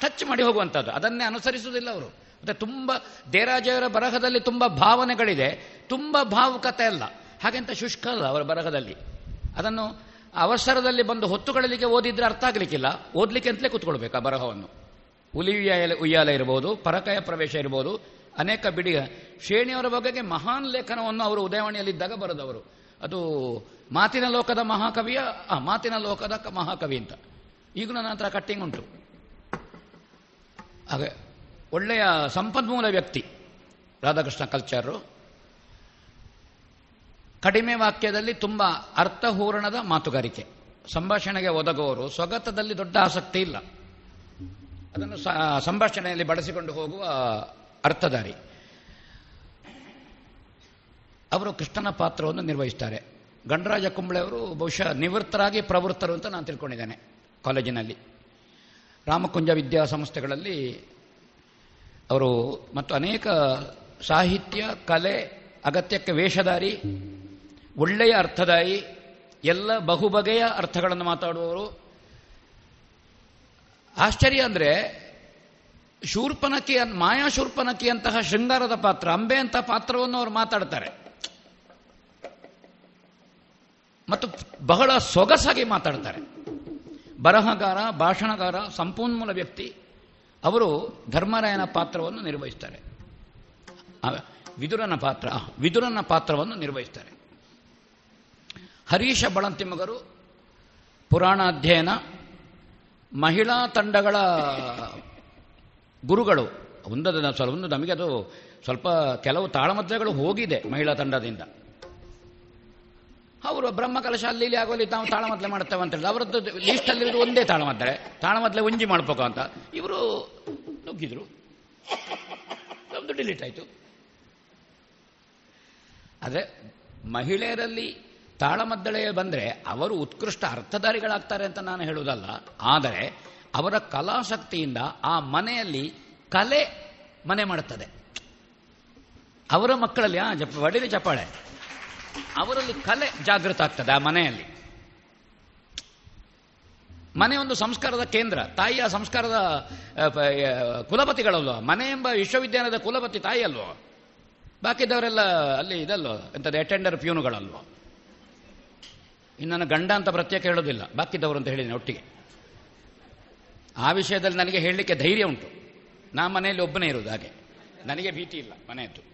ಟಚ್ ಮಾಡಿ ಹೋಗುವಂಥದ್ದು. ಅದನ್ನೇ ಅನುಸರಿಸುವುದಿಲ್ಲ ಅವರು. ಮತ್ತೆ ತುಂಬ ದೇರಾಜರ ಬರಹದಲ್ಲಿ ತುಂಬ ಭಾವನೆಗಳಿದೆ. ತುಂಬ ಭಾವುಕತೆ ಅಲ್ಲ. ಹಾಗೆಂತ ಶುಷ್ಕ ಅಲ್ಲ ಅವರ ಬರಹದಲ್ಲಿ. ಅದನ್ನು ಅವಸರದಲ್ಲಿ ಬಂದು ಹೊತ್ತುಗಳಲ್ಲಿಗೆ ಓದಿದ್ರೆ ಅರ್ಥ ಆಗಲಿಕ್ಕಿಲ್ಲ. ಓದ್ಲಿಕ್ಕೆ ಅಂತಲೇ ಕೂತ್ಕೊಳ್ಬೇಕು ಆ ಬರಹವನ್ನು. ಹುಲಿ ಉಯ್ಯಾಲೆ ಉಯ್ಯಾಲ ಇರಬಹುದು ಪರಕಯ ಪ್ರವೇಶ ಇರಬಹುದು ಅನೇಕ ಬಿಡಿ ಶ್ರೇಣಿಯವರ ಬಗೆಗೆ ಮಹಾನ್ ಲೇಖನವನ್ನು ಅವರು ಉದಯವಾಣಿಯಲ್ಲಿದ್ದಾಗ ಬರೆದವರು. ಅದು ಮಾತಿನ ಲೋಕದ ಮಹಾಕವಿಯ ಆ, ಮಾತಿನ ಲೋಕದ ಮಹಾಕವಿ ಅಂತ. ಈಗ ನನ್ನ ಹತ್ರ ಕಟ್ಟಿಂಗ್ ಉಂಟು. ಹಾಗೆ ಒಳ್ಳೆಯ ಸಂಪನ್ಮೂಲ ವ್ಯಕ್ತಿ ರಾಧಾಕೃಷ್ಣ ಕಲ್ಚರು ಕಡಿಮೆ ವಾಕ್ಯದಲ್ಲಿ ತುಂಬ ಅರ್ಥಹೂರಣದ ಮಾತುಗಾರಿಕೆ. ಸಂಭಾಷಣೆಗೆ ಒದಗುವವರು ಸ್ವಗತದಲ್ಲಿ ದೊಡ್ಡ ಆಸಕ್ತಿ ಇಲ್ಲ. ಅದನ್ನು ಸಂಭಾಷಣೆಯಲ್ಲಿ ಬಳಸಿಕೊಂಡು ಹೋಗುವ ಅರ್ಥಧಾರಿ. ಅವರು ಕೃಷ್ಣನ ಪಾತ್ರವನ್ನು ನಿರ್ವಹಿಸ್ತಾರೆ. ಗಣರಾಜ ಕುಂಬಳೆ ಅವರು ಬಹುಶಃ ನಿವೃತ್ತರಾಗಿ ಪ್ರವೃತ್ತರು ಅಂತ ನಾನು ತಿಳ್ಕೊಂಡಿದ್ದೇನೆ ಕಾಲೇಜಿನಲ್ಲಿ. ರಾಮಕುಂಜ ವಿದ್ಯಾಸಂಸ್ಥೆಗಳಲ್ಲಿ ಅವರು ಮತ್ತು ಅನೇಕ ಸಾಹಿತ್ಯ, ಕಲೆ, ಅಗತ್ಯಕ್ಕೆ ವೇಷಧಾರಿ, ಒಳ್ಳೆಯ ಅರ್ಥದಾಯಿ, ಎಲ್ಲ ಬಹುಬಗೆಯ ಅರ್ಥಗಳನ್ನು ಮಾತಾಡುವವರು. ಆಶ್ಚರ್ಯ ಅಂದರೆ ಶೂರ್ಪನಕಿ ಮಾಯಾ ಮಾಯಾ ಶೂರ್ಪನಕಿಯಂತಹ ಶೃಂಗಾರದ ಪಾತ್ರ, ಅಂಬೆ ಅಂತ ಪಾತ್ರವನ್ನು ಅವರು ಮಾತಾಡ್ತಾರೆ. ಮತ್ತು ಬಹಳ ಸೊಗಸಾಗಿ ಮಾತಾಡ್ತಾರೆ. ಬರಹಗಾರ, ಭಾಷಣಗಾರ, ಸಂಪನ್ಮೂಲ ವ್ಯಕ್ತಿ, ಅವರು ಧರ್ಮರಾಯನ ಪಾತ್ರವನ್ನು ನಿರ್ವಹಿಸ್ತಾರೆ. ವಿದುರನ ಪಾತ್ರ ವಿದುರನ ಪಾತ್ರವನ್ನು ನಿರ್ವಹಿಸ್ತಾರೆ. ಹರೀಶ ಬಳಂತಿಮ್ಮಗರು ಪುರಾಣ ಅಧ್ಯಯನ ಮಹಿಳಾ ತಂಡಗಳ ಗುರುಗಳು. ಒಂದು ಸ್ವಲ್ಪ ಒಂದು ನಮಗೆ ಅದು ಸ್ವಲ್ಪ ಕೆಲವು ತಾಳಮದ್ದೆಗಳು ಹೋಗಿದೆ ಮಹಿಳಾ ತಂಡದಿಂದ. ಅವರು ಬ್ರಹ್ಮಕಲಶ ಅಲ್ಲಿ ಇಲ್ಲಿ ಆಗೋಲ್ಲಿ ತಾವು ತಾಳಮದ್ಲೆ ಮಾಡ್ತೇವೆ ಅಂತ ಹೇಳಿದ್ರು. ಅವರದ್ದು ಲೀಸ್ಟಲ್ಲಿರೋದು ಒಂದೇ ತಾಳಮದ್ರೆ ತಾಳಮದ್ಲೆ ಉಂಜಿ ಮಾಡ್ಬೇಕು ಅಂತ. ಇವರು ನುಗ್ಗಿದ್ರು. ನಮ್ದು ಡಿಲೀಟ್ ಆಯಿತು. ಆದರೆ ಮಹಿಳೆಯರಲ್ಲಿ ತಾಳಮದ್ದಳೆ ಬಂದರೆ ಅವರು ಉತ್ಕೃಷ್ಟ ಅರ್ಥಧಾರಿಗಳಾಗ್ತಾರೆ ಅಂತ ನಾನು ಹೇಳುವುದಲ್ಲ. ಆದರೆ ಅವರ ಕಲಾಶಕ್ತಿಯಿಂದ ಆ ಮನೆಯಲ್ಲಿ ಕಲೆ ಮನೆ ಮಾಡುತ್ತದೆ. ಅವರ ಮಕ್ಕಳಲ್ಲಿ, ಆ ಜಪ ಚಪ್ಪಾಳೆ. ಅವರಲ್ಲಿ ಕಲೆ ಜಾಗೃತ ಆಗ್ತದೆ ಆ ಮನೆಯಲ್ಲಿ. ಮನೆ ಒಂದು ಸಂಸ್ಕಾರದ ಕೇಂದ್ರ. ತಾಯಿಯ ಸಂಸ್ಕಾರದ ಕುಲಪತಿಗಳಲ್ವ? ಮನೆ ಎಂಬ ವಿಶ್ವವಿದ್ಯಾಲಯದ ಕುಲಪತಿ ತಾಯಿ ಅಲ್ವ? ಬಾಕಿದವರೆಲ್ಲ ಅಲ್ಲಿ ಇದಲ್ವೋ? ಎಂಥದ್ದು ಅಟೆಂಡರ್ ಪ್ಯೂನುಗಳಲ್ವ? ಇನ್ನು ಗಂಡ ಅಂತ ಪ್ರತ್ಯೇಕ ಹೇಳೋದಿಲ್ಲ. ಬಾಕಿದವರು ಅಂತ ಹೇಳಿದ್ದೀನಿ ಒಟ್ಟಿಗೆ. ಆ ವಿಷಯದಲ್ಲಿ ನನಗೆ ಹೇಳಲಿಕ್ಕೆ ಧೈರ್ಯ ಉಂಟು. ನಾ ಮನೆಯಲ್ಲಿ ಒಬ್ಬನೇ ಇರೋದು ಹಾಗೆ. ನನಗೆ ಭೀತಿ ಇಲ್ಲ ಮನೆಯದ್ದು.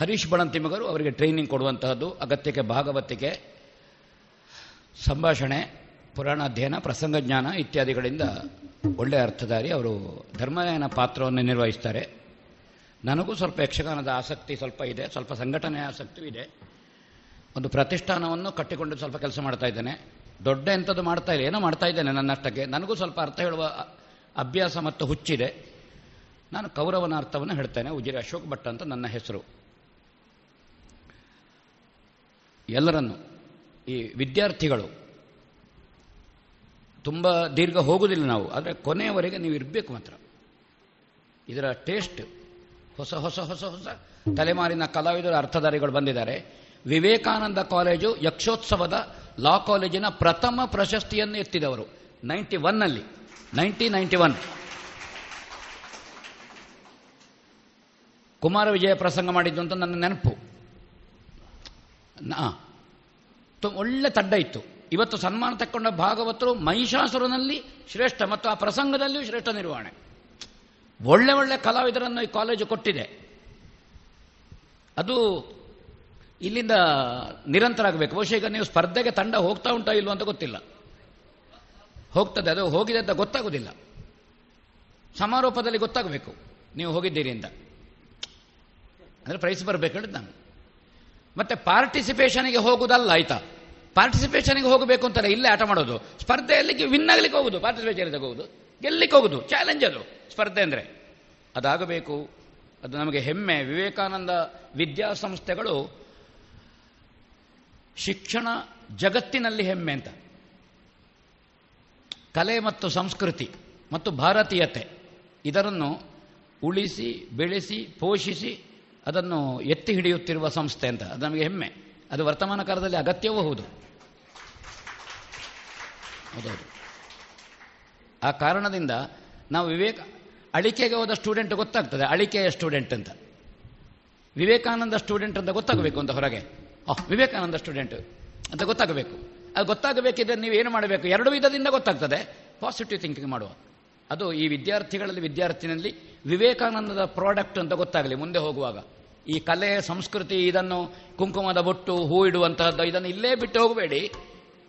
ಹರೀಶ್ ಬಣಂತಿಮಗರು ಅವರಿಗೆ ಟ್ರೈನಿಂಗ್ ಕೊಡುವಂತಹದ್ದು, ಅಗತ್ಯಕ್ಕೆ ಭಾಗವತಿಕೆ ಸಂಭಾಷಣೆ ಪುರಾಣ ಅಧ್ಯಯನ ಪ್ರಸಂಗ ಜ್ಞಾನ ಇತ್ಯಾದಿಗಳಿಂದ ಒಳ್ಳೆಯ ಅರ್ಥಧಾರಿ. ಅವರು ಧರ್ಮಯನ ಪಾತ್ರವನ್ನು ನಿರ್ವಹಿಸ್ತಾರೆ. ನನಗೂ ಸ್ವಲ್ಪ ಯಕ್ಷಗಾನದ ಆಸಕ್ತಿ ಸ್ವಲ್ಪ ಇದೆ, ಸ್ವಲ್ಪ ಸಂಘಟನೆ ಆಸಕ್ತಿಯೂ ಇದೆ. ಒಂದು ಪ್ರತಿಷ್ಠಾನವನ್ನು ಕಟ್ಟಿಕೊಂಡು ಸ್ವಲ್ಪ ಕೆಲಸ ಮಾಡ್ತಾ ಇದ್ದೇನೆ. ದೊಡ್ಡ ಎಂಥದ್ದು ಮಾಡ್ತಾ ಇಲ್ಲ, ಏನೋ ಮಾಡ್ತಾ ಇದ್ದೇನೆ ನನ್ನಷ್ಟಕ್ಕೆ. ನನಗೂ ಸ್ವಲ್ಪ ಅರ್ಥ ಹೇಳುವ ಅಭ್ಯಾಸ ಮತ್ತು ಹುಚ್ಚಿದೆ. ನಾನು ಕೌರವನ ಅರ್ಥವನ್ನು ಹೇಳ್ತೇನೆ, ಉಜಿರೆ ಅಶೋಕ್ ಭಟ್ ಅಂತ ನನ್ನ ಹೆಸರು. ಎಲ್ಲರನ್ನು, ಈ ವಿದ್ಯಾರ್ಥಿಗಳು, ತುಂಬ ದೀರ್ಘ ಹೋಗುವುದಿಲ್ಲ ನಾವು, ಆದರೆ ಕೊನೆಯವರೆಗೆ ನೀವು ಇರಬೇಕು ಮಾತ್ರ. ಇದರ ಟೇಸ್ಟ್, ಹೊಸ ಹೊಸ ಹೊಸ ಹೊಸ ತಲೆಮಾರಿನ ಕಲಾವಿದರ ಅರ್ಥಧಾರಿಗಳು ಬಂದಿದ್ದಾರೆ. ವಿವೇಕಾನಂದ ಕಾಲೇಜು ಯಕ್ಷೋತ್ಸವದ ಲಾ ಕಾಲೇಜಿನ ಪ್ರಥಮ ಪ್ರಶಸ್ತಿಯನ್ನು ಎತ್ತಿದವರು. ನೈಂಟಿ ಒನ್ನಲ್ಲಿ ninety ninety one. Kumara Vijaya ಪ್ರಸಂಗ ಮಾಡಿದ್ದು ಅಂತ ನನ್ನ ನೆನಪು. ಒಳ್ಳೆ ತಡ್ಡ ಇತ್ತು. ಇವತ್ತು ಸನ್ಮಾನ ತಕ್ಕೊಂಡ ಭಾಗವತರು ಮಹಿಷಾಸುರನಲ್ಲಿ ಶ್ರೇಷ್ಠ ಮತ್ತು ಆ ಪ್ರಸಂಗದಲ್ಲಿಯೂ ಶ್ರೇಷ್ಠ ನಿರ್ವಹಣೆ. ಒಳ್ಳೆ ಒಳ್ಳೆ ಕಲಾವಿದರನ್ನು ಈ ಕಾಲೇಜು ಕೊಟ್ಟಿದೆ. ಅದು ಇಲ್ಲಿಂದ ನಿರಂತರ ಆಗಬೇಕು ಬಹುಶಃ ಈಗ ನೀವು ಸ್ಪರ್ಧೆಗೆ ತಂಡ ಹೋಗ್ತಾ ಉಂಟಾ ಇಲ್ವೋ ಅಂತ ಗೊತ್ತಿಲ್ಲ. ಹೋಗ್ತದೆ. ಅದು ಹೋಗಿದೆ ಅಂತ ಗೊತ್ತಾಗೋದಿಲ್ಲ. ಸಮಾರೋಪದಲ್ಲಿ ಗೊತ್ತಾಗಬೇಕು. ನೀವು ಹೋಗಿದ್ದೀರಿ ಅಂತ. ಅಂದರೆ ಪ್ರೈಸ್ ಬರಬೇಕು ಹೇಳಿದ್ದು ನಾನು. ಮತ್ತೆ ಪಾರ್ಟಿಸಿಪೇಷನ್ಗೆ ಹೋಗುದಲ್ಲ ಆಯ್ತಾ? ಪಾರ್ಟಿಸಿಪೇಷನ್ಗೆ ಹೋಗಬೇಕು ಅಂತಾರೆ, ಇಲ್ಲೇ ಆಟ ಮಾಡೋದು. ಸ್ಪರ್ಧೆಯಲ್ಲಿ ವಿನ್ ಆಗ್ಲಿಕ್ಕೆ ಹೋಗುದು ಪಾರ್ಟಿಸಿಪೇಷನ್ ಹೋಗುದು? ಗೆಲ್ಲಿಕ್ಕೆ ಹೋಗುದು ಚಾಲೆಂಜ್ ಅದು, ಸ್ಪರ್ಧೆ ಅಂದರೆ. ಅದಾಗಬೇಕು, ಅದು ನಮಗೆ ಹೆಮ್ಮೆ. ವಿವೇಕಾನಂದ ವಿದ್ಯಾಸಂಸ್ಥೆಗಳು ಶಿಕ್ಷಣ ಜಗತ್ತಿನಲ್ಲಿ ಹೆಮ್ಮೆ ಅಂತ. ಕಲೆ ಮತ್ತು ಸಂಸ್ಕೃತಿ ಮತ್ತು ಭಾರತೀಯತೆ, ಇದರನ್ನು ಉಳಿಸಿ, ಬೆಳೆಸಿ, ಪೋಷಿಸಿ ಅದನ್ನು ಎತ್ತಿ ಹಿಡಿಯುತ್ತಿರುವ ಸಂಸ್ಥೆ ಅಂತ. ಅದು ನಮಗೆ ಹೆಮ್ಮೆ. ಅದು ವರ್ತಮಾನ ಕಾಲದಲ್ಲಿ ಅಗತ್ಯವೂ ಹೌದು. ಹೌದೌದು. ಆ ಕಾರಣದಿಂದ ನಾವು ವಿವೇಕ, ಅಳಿಕೆಗೆ ಹೋದ ಸ್ಟೂಡೆಂಟ್ ಗೊತ್ತಾಗ್ತದೆ. ಅಳಿಕೆಯ ಸ್ಟೂಡೆಂಟ್ ಅಂತ. ವಿವೇಕಾನಂದ ಸ್ಟೂಡೆಂಟ್ ಅಂತ ಗೊತ್ತಾಗಬೇಕು ಅಂತ ಹೊರಗೆ. ಓಹ್, ವಿವೇಕಾನಂದ ಸ್ಟೂಡೆಂಟ್ ಅಂತ ಗೊತ್ತಾಗಬೇಕು. ಅದು ಗೊತ್ತಾಗಬೇಕಿದ್ರೆ ನೀವು ಏನು ಮಾಡಬೇಕು? ಎರಡು ವಿಧದಿಂದ ಗೊತ್ತಾಗ್ತದೆ. ಪಾಸಿಟಿವ್ ಥಿಂಕಿಂಗ್ ಮಾಡುವ. ಅದು ಈ ವಿದ್ಯಾರ್ಥಿಗಳಲ್ಲಿ, ವಿದ್ಯಾರ್ಥಿನಲ್ಲಿ ವಿವೇಕಾನಂದದ ಪ್ರಾಡಕ್ಟ್ ಅಂತ ಗೊತ್ತಾಗಲಿ, ಮುಂದೆ ಹೋಗುವಾಗ. ಈ ಕಲೆ, ಸಂಸ್ಕೃತಿ, ಇದನ್ನು ಕುಂಕುಮದ ಬೊಟ್ಟು, ಹೂ ಇಡುವಂತಹದ್ದು, ಇದನ್ನು ಇಲ್ಲೇ ಬಿಟ್ಟು ಹೋಗಬೇಡಿ.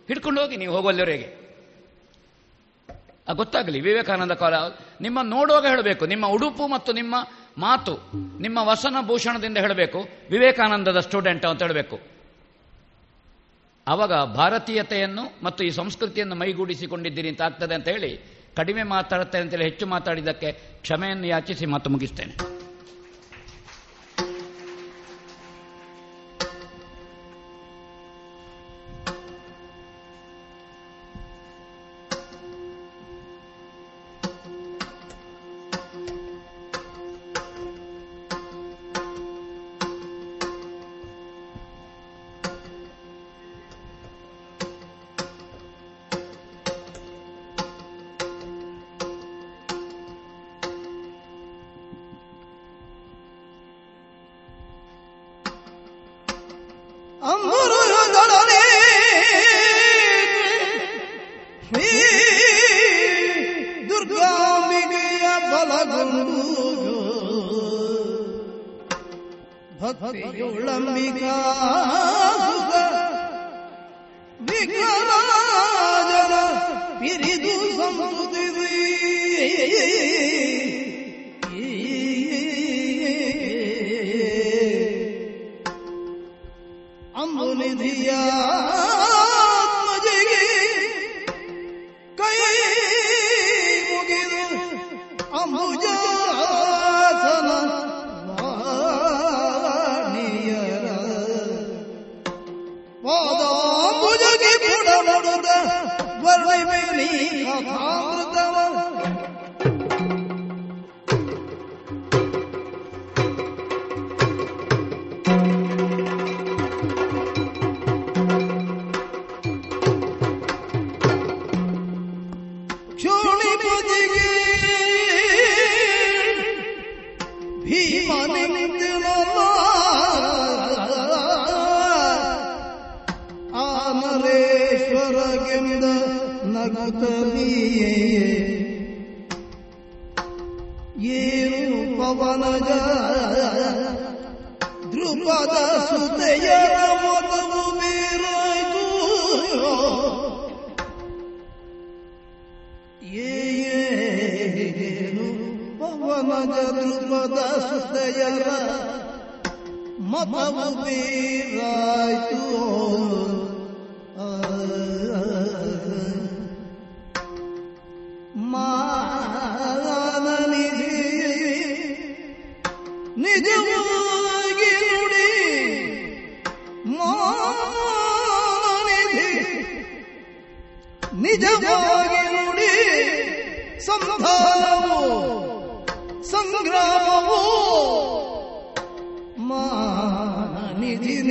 ಹಿಡ್ಕೊಂಡು ಹೋಗಿ ನೀವು ಹೋಗುವಲ್ಲಿವರೆಗೆ. ಗೊತ್ತಾಗಲಿ, ವಿವೇಕಾನಂದ ಕಾಲ, ನಿಮ್ಮ ನೋಡುವಾಗ ಹೇಳಬೇಕು, ನಿಮ್ಮ ಉಡುಪು ಮತ್ತು ನಿಮ್ಮ ಮಾತು, ನಿಮ್ಮ ವಸನ ಭೂಷಣದಿಂದ ಹೇಳಬೇಕು, ವಿವೇಕಾನಂದದ ಸ್ಟೂಡೆಂಟ್ ಅಂತ ಹೇಳಬೇಕು. ಆವಾಗ ಭಾರತೀಯತೆಯನ್ನು ಮತ್ತು ಈ ಸಂಸ್ಕೃತಿಯನ್ನು ಮೈಗೂಡಿಸಿಕೊಂಡಿದ್ದೀರಿ ಅಂತ ಆಗ್ತದೆ ಅಂತ ಹೇಳಿ ಕಡಿಮೆ ಮಾತಾಡುತ್ತೇನೆ ಅಂತೇಳಿ ಹೆಚ್ಚು ಮಾತಾಡಿದ್ದಕ್ಕೆ ಕ್ಷಮೆಯನ್ನು ಯಾಚಿಸಿ ಮಾತು ಮುಗಿಸ್ತೇನೆ.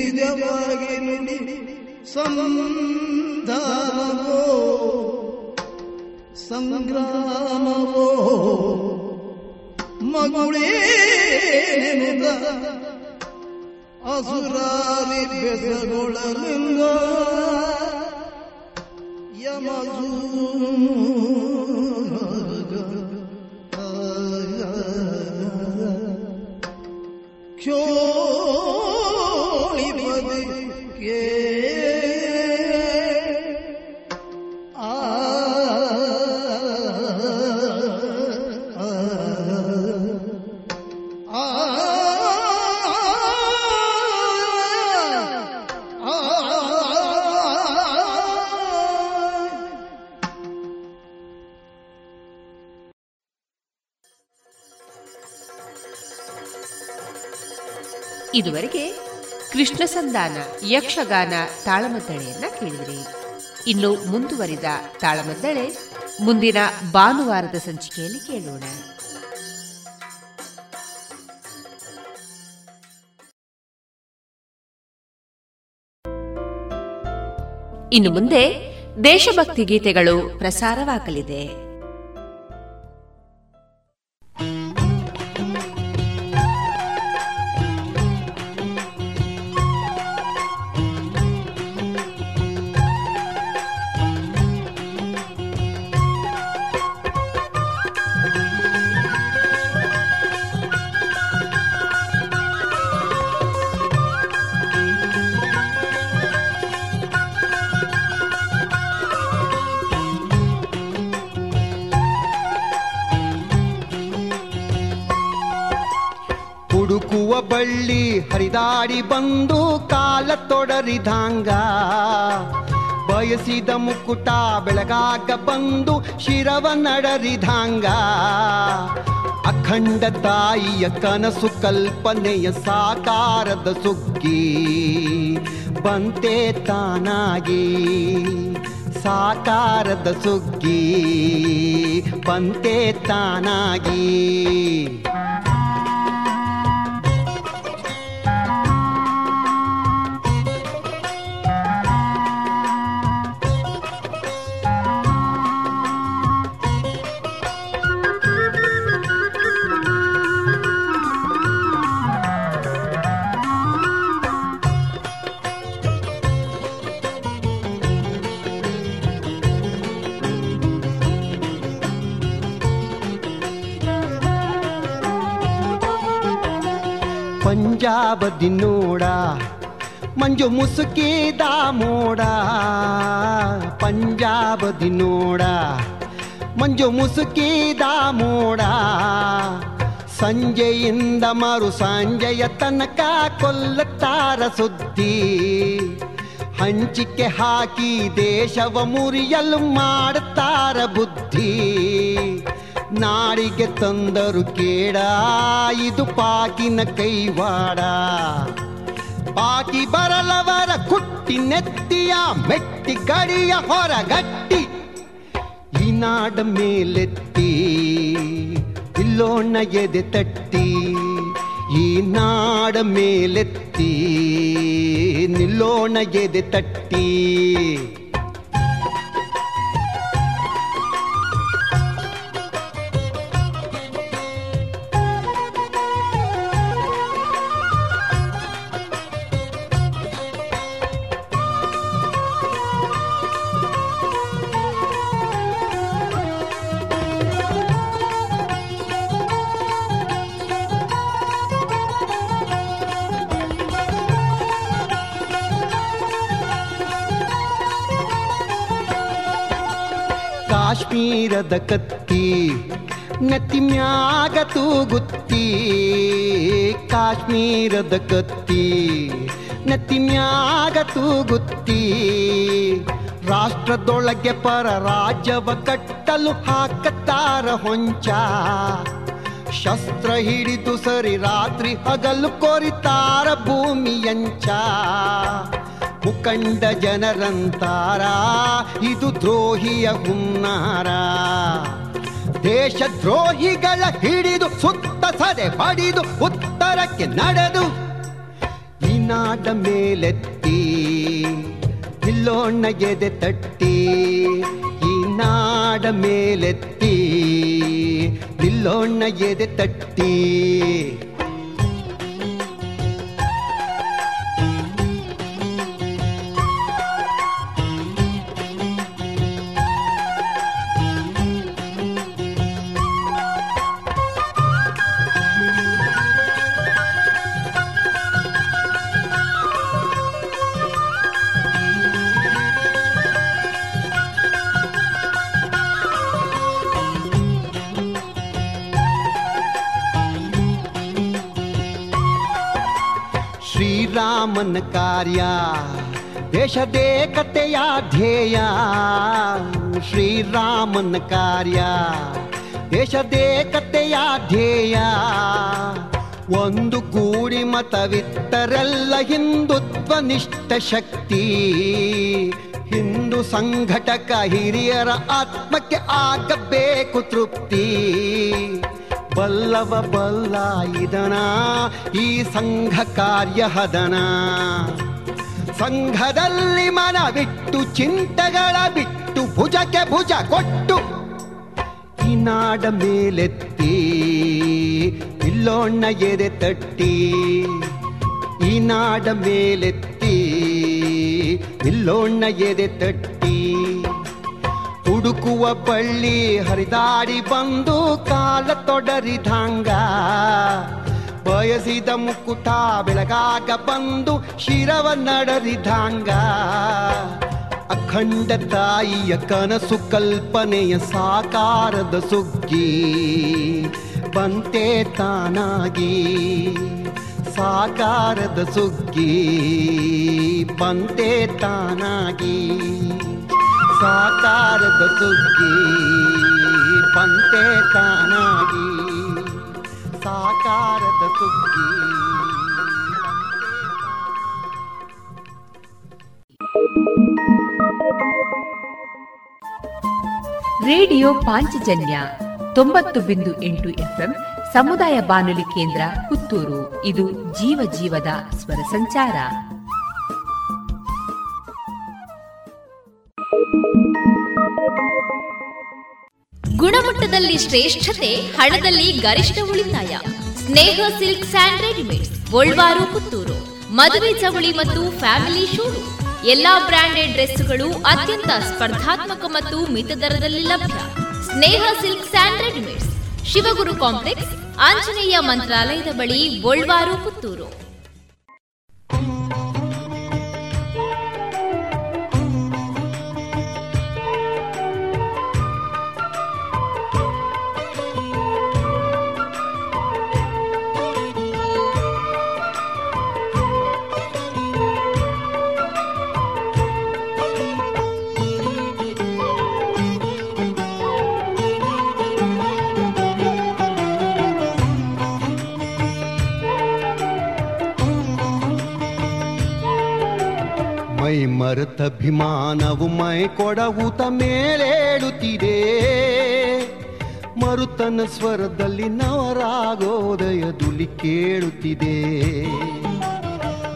വിധവാകിരുടി സന്താനമോ സംഗ്രാമമോ മകുളേനുത അസുരാരി ബെസകുളമെന്ന യമസൂ ക്ഷോ ಇದುವರೆಗೆ ಕೃಷ್ಣ ಸಂಧಾನ, ಯಕ್ಷಗಾನ, ತಾಳಮದ್ದಳೆಯನ್ನ ಕೇಳಿದ್ರಿ. ಇನ್ನು ಮುಂದುವರಿದ ತಾಳಮದ್ದಳೆ ಮುಂದಿನ ಭಾನುವಾರದ ಸಂಚಿಕೆಯಲ್ಲಿ ಕೇಳೋಣ. ಇನ್ನು ಮುಂದೆ ದೇಶಭಕ್ತಿ ಗೀತೆಗಳು ಪ್ರಸಾರವಾಗಲಿದೆ. ತೊಡರಿದಾಂಗ ಬಯಸಿದ ಮುಕ್ಕುಟ ಬೆಳಗಾಗ ಬಂದು ಶಿರವ ನಡರಿದಾಂಗ ಅಖಂಡ ತಾಯಿಯ ಕನಸು ಕಲ್ಪನೆಯ ಸಾಕಾರದ ಸುಗ್ಗಿ. ಬಂತೆ ತಾನಾಗಿ ಸಾಕಾರದ ಸುಗ್ಗಿ. ಬಂತೆ ತಾನಾಗಿ ಪಂಜಾಬದಿ ನೋಡ, ಮಂಜು ಮುಸುಕಿದ ಮೋಡ. ಪಂಜಾಬದಿ ನೋಡ, ಮಂಜು ಮುಸುಕಿದ ಮೋಡ. ಸಂಜೆಯಿಂದ ಮರು ಸಂಜೆಯ ತನಕ ಕೊಲ್ಲತ್ತಾರ ಸುದ್ದಿ. ಹಂಚಿಕೆ ಹಾಕಿ ದೇಶವ ಮುರಿಯಲು ಮಾಡುತ್ತಾರ ಬುದ್ಧಿ. ನಾಡಿಗೆ ತಂದರು ಕೇಡ, ಇದು ಪಾಕಿನ ಕೈವಾಡ. ಪಾಕಿ ಬರಲವರ ಕುಟ್ಟಿ ನೆತ್ತಿಯ, ಮೆಟ್ಟಿ ಗಡಿಯ ಹೊರಗಟ್ಟಿ. ಈ ನಾಡ ಮೇಲೆತ್ತಿ, ಇಲ್ಲೋಣ ಎದೆ ತಟ್ಟಿ. ಈ ನಾಡ ಮೇಲೆತ್ತಿ, ನಿಲ್ಲೋಣ ಎದೆ ತಟ್ಟಿ. ಕಾಶ್ಮೀರದ ಕತ್ತಿ, ನೆತ್ತಿ ಮ್ಯಾಗ ತೂಗುತ್ತಿ, ಕಾಶ್ಮೀರದ ಕತ್ತಿ, ನೆತ್ತಿ ಮ್ಯಾಗ ತೂಗುತ್ತಿ, ರಾಷ್ಟ್ರದೊಳಗೆ ಪರ ರಾಜ್ಯವ ಕಟ್ಟಲು ಹಾಕತ್ತಾರ ಹೊಂಚ. ಶಸ್ತ್ರ ಹಿಡಿದು ಸರಿ ರಾತ್ರಿ ಹಗಲು ಕೊರಿತಾರ ಭೂಮಿಯಂಚ. ಮುಖಂಡ ಜನರಂತಾರ, ಇದು ದ್ರೋಹಿಯ ಹುನ್ನಾರ. ದೇಶದ್ರೋಹಿಗಳ ಹಿಡಿದು ಸುತ್ತ ಸದೆ ಪಡಿದು ಉತ್ತರಕ್ಕೆ ನಡೆದು ಈ ನಾಡ ಮೇಲೆತ್ತಿ ನಿಲ್ಲೋಣ ಎದೆ ತಟ್ಟಿ ಈ ನಾಡ ಮೇಲೆತ್ತಿ ನಿಲ್ಲೋಣ ಎದೆ ತಟ್ಟಿ. ಶ್ರೀರಾಮನ ಕಾರ್ಯ ದೇಶದೇಕತೆಯ ಧ್ಯೇಯ ಶ್ರೀರಾಮನ ಕಾರ್ಯ ದೇಶದೇಕತೆಯ ಧ್ಯೇಯ ಒಂದು ಗೂಡಿ ಮತವಿತ್ತರೆಲ್ಲ ಹಿಂದುತ್ವ ನಿಷ್ಠ ಶಕ್ತಿ, ಹಿಂದೂ ಸಂಘಟಕ ಹಿರಿಯರ ಆತ್ಮಕ್ಕೆ ಆಗಬೇಕು ತೃಪ್ತಿ. ಬಲ್ಲವ ಬಲ್ಲ ಇದನ, ಈ ಸಂಘ ಕಾರ್ಯ ಹದನ. ಸಂಘದಲ್ಲಿ ಮನ ಬಿಟ್ಟು ಚಿಂತೆಗಳ ಬಿಟ್ಟು, ಭುಜಕ್ಕೆ ಭುಜ ಕೊಟ್ಟು ಈ ನಾಡ ಮೇಲೆತ್ತಿ, ಇಲ್ಲೋಣ್ಣ ಎದೆ ತಟ್ಟಿ. ಈ ನಾಡ ಮೇಲೆತ್ತಿ, ಇಲ್ಲೋಣ್ಣ ಎದೆ ತಟ್ಟಿ. ಹುಡುಕುವ ಬಳ್ಳಿ ಹರಿದಾಡಿ ಬಂದು ಕಾಲ ತೊಡರಿದಂಗ. ಬಯಸಿದ ಮುಕ್ಕುಟ ಬೆಳಗಾಗ ಬಂದು ಶಿರವ ನಡರಿದಂಗ. ಅಖಂಡ ತಾಯಿಯ ಕನಸು ಕಲ್ಪನೆಯ ಸಾಕಾರದ ಸುಗ್ಗಿ. ಬಂತೆ ತಾನಾಗಿ ಸಾಕಾರದ ಸುಗ್ಗಿ. ಬಂತೆ ತಾನಾಗಿ ಸಾಕಾರದ ಸುಗ್ಗಿ ಪಂತೆ ತಾನಾಗಿ ಸಾಕಾರದ ಸುಗ್ಗಿ ರೇಡಿಯೋ ಪಾಂಚಜನ್ಯ ತೊಂಬತ್ತು ಬಿಂದು ಎಂಟು ಎಫ್ಎಂ ಸಮುದಾಯ ಬಾನುಲಿ ಕೇಂದ್ರ ಪುತ್ತೂರು. ಇದು ಜೀವ ಜೀವದ ಸ್ವರ ಸಂಚಾರ. ಗುಣಮಟ್ಟದಲ್ಲಿ ಶ್ರೇಷ್ಠತೆ, ಹಣದಲ್ಲಿ ಗರಿಷ್ಠ ಉಳಿತಾಯ. Sneha silk and readymades, Golwar, Puttur. ಮದುವೆ ಚವಳಿ ಮತ್ತು ಫ್ಯಾಮಿಲಿ ಶೂರು. ಎಲ್ಲಾ ಬ್ರಾಂಡೆಡ್ ಡ್ರೆಸ್ಗಳು ಅತ್ಯಂತ ಸ್ಪರ್ಧಾತ್ಮಕ ಮತ್ತು ಮಿತ ದರದಲ್ಲಿ ಲಭ್ಯ. Sneha silk sand readymades, Shivaguru complex, Anjaneya ಮಂತ್ರಾಲಯದ ಬಳಿ ಗೋಲ್ವಾರು, ಪುತ್ತೂರು. ಮರೆತಭಿಮಾನವು ಮೈ ಕೊಡವುತ ಮೇಲೇಳುತ್ತಿದೆ. ಮರುತನ ಸ್ವರದಲ್ಲಿ ನವರಾಗೋದಯ ದುಲಿ ಕೇಳುತ್ತಿದೆ.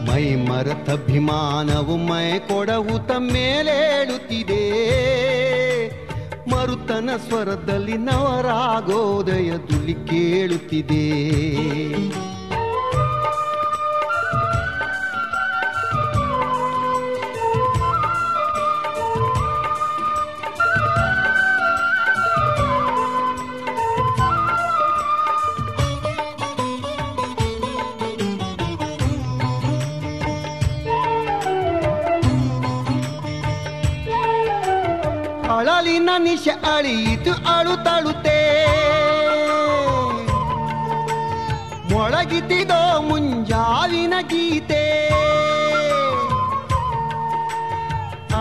ಮೈ ಮರುತಭಿಮಾನವು ಮೈ ಕೊಡವುತ ಮೇಲೇಳುತ್ತಿದೆ. ಮರುತನ ಸ್ವರದಲ್ಲಿ ನವರಾಗೋದಯ ದುಲಿ ಕೇಳುತ್ತಿದೆ. ಅಳಲಿನ ನಿಶ ಅಳಿಯಿತು ಅಳುತ್ತಳುತ್ತೆ ಮೊಳಗಿತಿದೋ ಮುಂಜಾವಿನ ಗೀತೆ.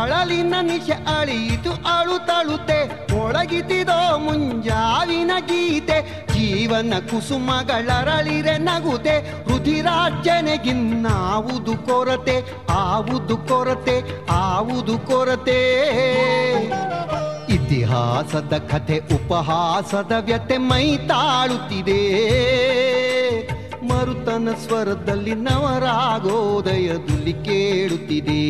ಅಳಲಿನ ನಿಶ ಅಳಿಯಿತು ಅಳುತ್ತಳುತ್ತೆ ಮೊಳಗಿತಿದೋ ಮುಂಜಾವಿನ ಗೀತೆ. ಜೀವನ ಕುಸುಮಗಳರಳಿರೆ ನಗುತೆ. ರುಧಿರಾರ್ಜನೆಗಿನ್ನಾವುದು ಕೊರತೆ. ಆವುದು ಕೊರತೆ ಆವುದು ಕೊರತೆ. ಇತಿಹಾಸದ ಕಥೆ, ಉಪಹಾಸದ ವ್ಯತೆ ಮೈ ತಾಳುತ್ತಿದೆ ಮರುತನ ಸ್ವರದಲ್ಲಿ ನವರಾಗೋದಯದಲ್ಲಿ ಕೇಳುತ್ತಿದೆ.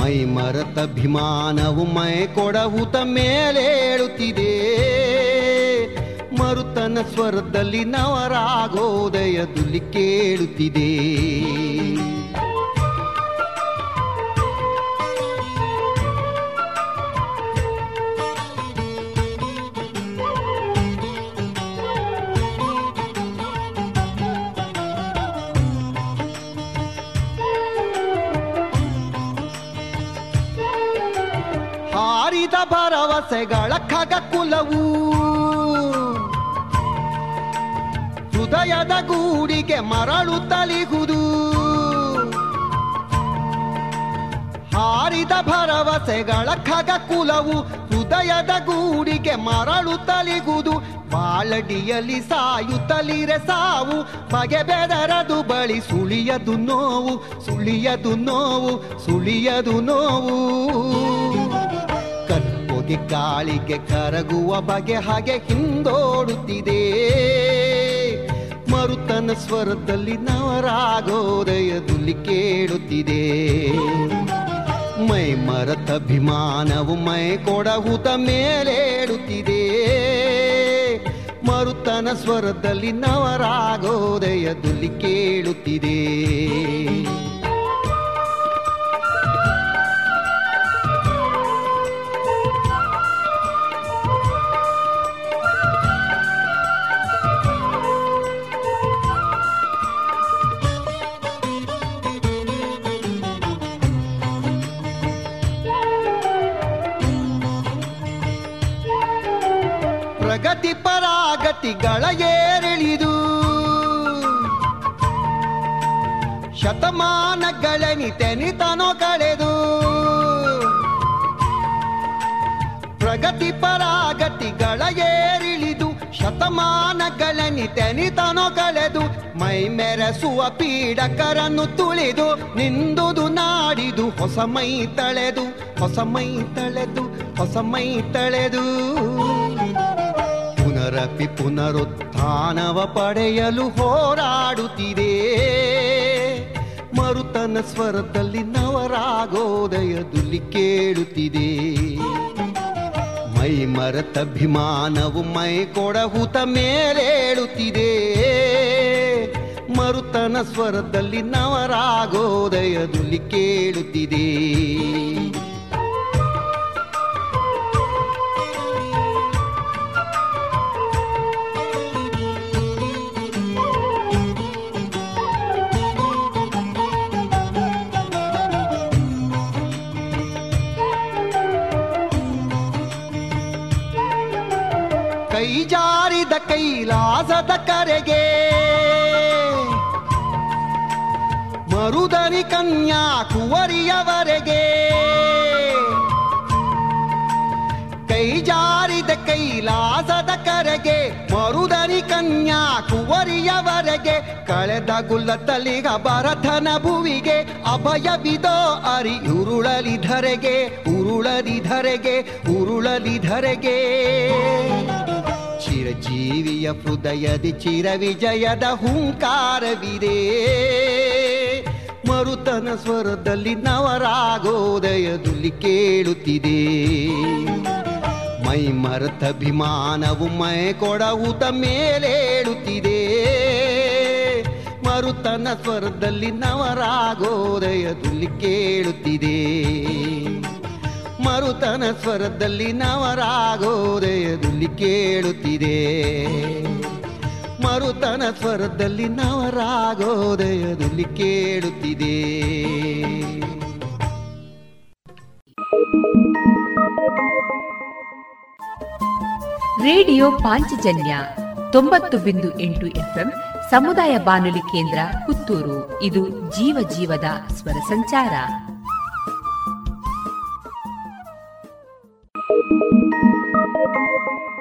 ಮೈ ಮರತ ಅಭಿಮಾನವು ಮೈ ಕೊಡಹುತ ಮೇಲೇಳುತ್ತಿದೆ. ಮರುತನ ಸ್ವರದಲ್ಲಿ ನವರಾಗೋದಯದಲ್ಲಿ ಕೇಳುತ್ತಿದೆ. ಭರವಸೆಗಳ ಖಗ ಕುಲವು ಹೃದಯದ ಗೂಡಿಗೆ ಮರಳು ತಲಿಗುದು ಹಾರಿದ ಭರವಸೆಗಳ ಖಗ ಕುಲವು ಹೃದಯದ ಗೂಡಿಗೆ ಮರಳು ತಲಿಗುದು ಬಾಳಡಿಯಲ್ಲಿ ಸಾಯುತ್ತಲಿರೆ ಸಾವು, ಬಗೆ ಬೆದರದು ಬಳಿ ಸುಳಿಯದು ನೋವು ಸುಳಿಯದು ನೋವು ಸುಳಿಯದು ನೋವು. ಕಲ್ಪೊಗೆ ಗಾಳಿಗೆ ಕರಗುವ ಬಗೆ ಹಾಗೆ ಹಿಂದೋಡುತ್ತಿದೆ. ಮರುತನ ಸ್ವರದಲ್ಲಿ ನವರಾಗೋದಯದಲ್ಲಿ ಕೇಳುತ್ತಿದೆ. ಮೈ ಮರತ ಅಭಿಮಾನವು ಮೈ ಕೊಡಹುತ ಮೇಲೇಡುತ್ತಿದೆ. ಮರುತನ ಸ್ವರದಲ್ಲಿ ನವರಾಗೋದಯದಲ್ಲಿ ಕೇಳುತ್ತಿದೆ. ಪರಾಗತಿಗಳ ಏರಿಳಿದು. ಶತಮಾನಗಳೆನಿತೆನಿತನೋ ಕಳೆದು. ಪ್ರಗತಿ ಪರಾಗತಿಗಳ ಏರಿಳಿದು ಶತಮಾನಗಳೆನಿತೆನಿತನೋ ಕಳೆದು. ಮೈ ಮೆರೆಸುವ ಪೀಡಕರನ್ನು ತುಳಿದು, ನಿಂದುದು ನಾಡಿದು, ಹೊಸ ಮೈ ತಳೆದು, ಹೊಸ ಮೈ ತಳೆದು, ಹೊಸ ಮೈ ತಳೆದು. ಪುನರಪಿ ಪುನರುತ್ಥಾನವ ಪಡೆಯಲು ಹೋರಾಡುತ್ತಿದೆ. ಮರುತನ ಸ್ವರದಲ್ಲಿ ನವರಾಗೋದಯದಲ್ಲಿ ಕೇಳುತ್ತಿದೆ. ಮೈ ಮರತ ಅಭಿಮಾನವು ಮೈ ಕೊಡಹುತ ಮೇಲೇಳುತ್ತಿದೆ. ಮರುತನ ಸ್ವರದಲ್ಲಿ ನವರಾಗೋದಯದಲ್ಲಿ ಕೇಳುತ್ತಿದೆ. ಕೈಲಾಸದ ಕರೆಗೆ ಮರುದನಿ ಕನ್ಯಾ ಕುವರಿಯವರೆಗೆ ಕೈ ಜಾರಿದ ಕೈಲಾಸದ ಕರೆಗೆ ಮರುದನಿ ಕನ್ಯಾ ಕುವರಿಯವರೆಗೆ ಕಳೆದ ಗುಲ್ಲತಲಿಗ ಭರತನ ಭುವಿಗೆ ಅಭಯವಿದೋ ಅರಿ ಉರುಳಲಿ ಧರೆಗೆ ಉರುಳಲಿ ಧರೆಗೆ ಉರುಳಲಿ ಧರೆಗೆ ಚಿರಜೀವಿಯ ಹೃದಯದಿ ಚಿರ ವಿಜಯದ ಹುಂಕಾರವಿದೆ. ಮರುತನ ಸ್ವರದಲ್ಲಿ ನವರಾಗೋದಯದಲ್ಲಿ ಕೇಳುತ್ತಿದೆ. ಮೈ ಮರತ ಅಭಿಮಾನವು ಮೈ ಕೊಡವುದ ಮೇಲೇಳುತ್ತಿದೆ. ಮರುತನ ಸ್ವರದಲ್ಲಿ ನವರಾಗೋದಯದಲ್ಲಿ ಕೇಳುತ್ತಿದೆ. ಮರುತನ ಸ್ವರದಲ್ಲಿ ನವರಾಗೋದಯದಲ್ಲಿ ಕೇಳುತ್ತಿದೆ. ಮರುತನ ಸ್ವರದಲ್ಲಿ ನವರಾಗೋದಯದಲ್ಲಿ ಕೇಳುತ್ತಿದೆ. ರೇಡಿಯೋ ಪಾಂಚಜನ್ಯ ತೊಂಬತ್ತು ಬಿಂದು ಎಂಟು ಎಫ್ಎಂ ಸಮುದಾಯ ಬಾನುಲಿ ಕೇಂದ್ರ ಪುತ್ತೂರು. ಇದು ಜೀವ ಜೀವದ ಸ್ವರ ಸಂಚಾರ. Thank you.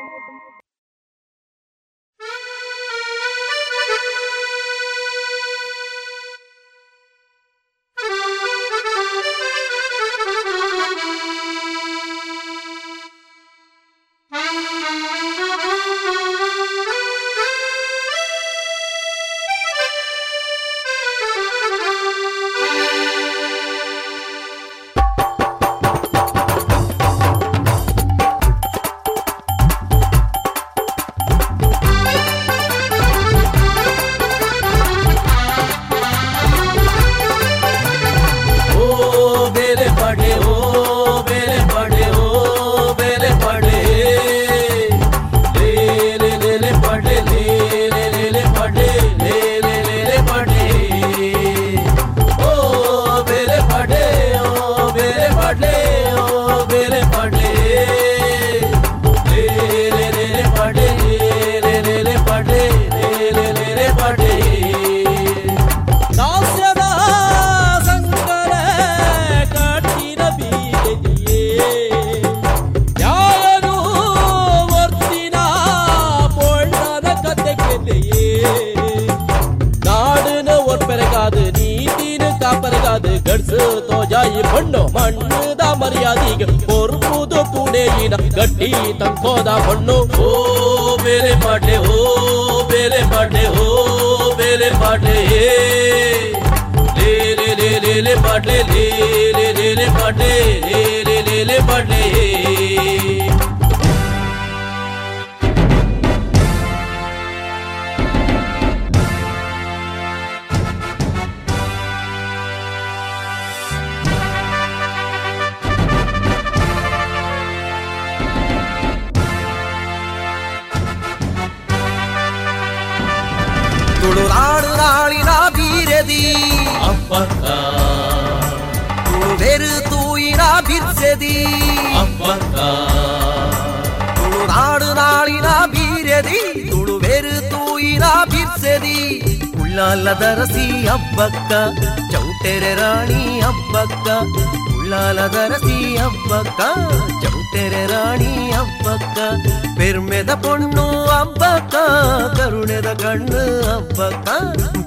ನನ್ನ ಹಬ್ಬಕ್ಕ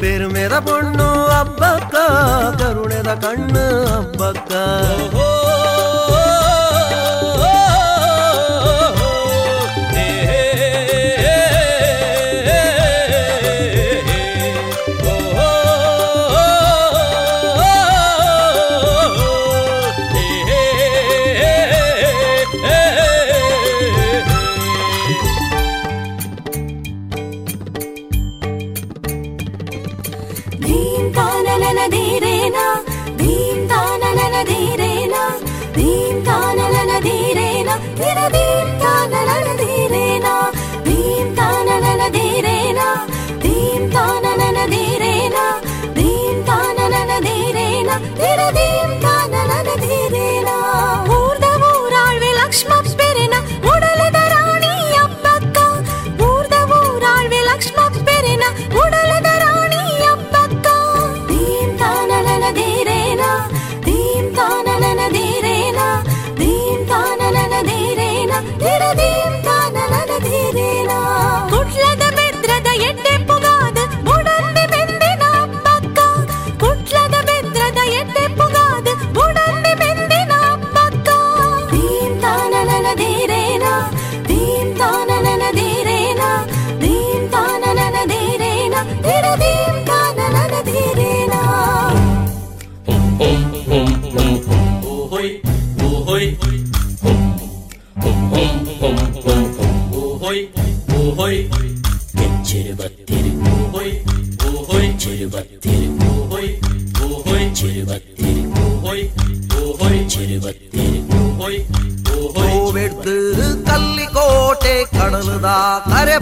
ಬೇರು ಮೇದ ಬಣ್ಣು ಹಬ್ಬಕ್ಕ ಕರುಣೆದ ಕಣ್ಣು ಹಬ್ಬಕ್ಕ.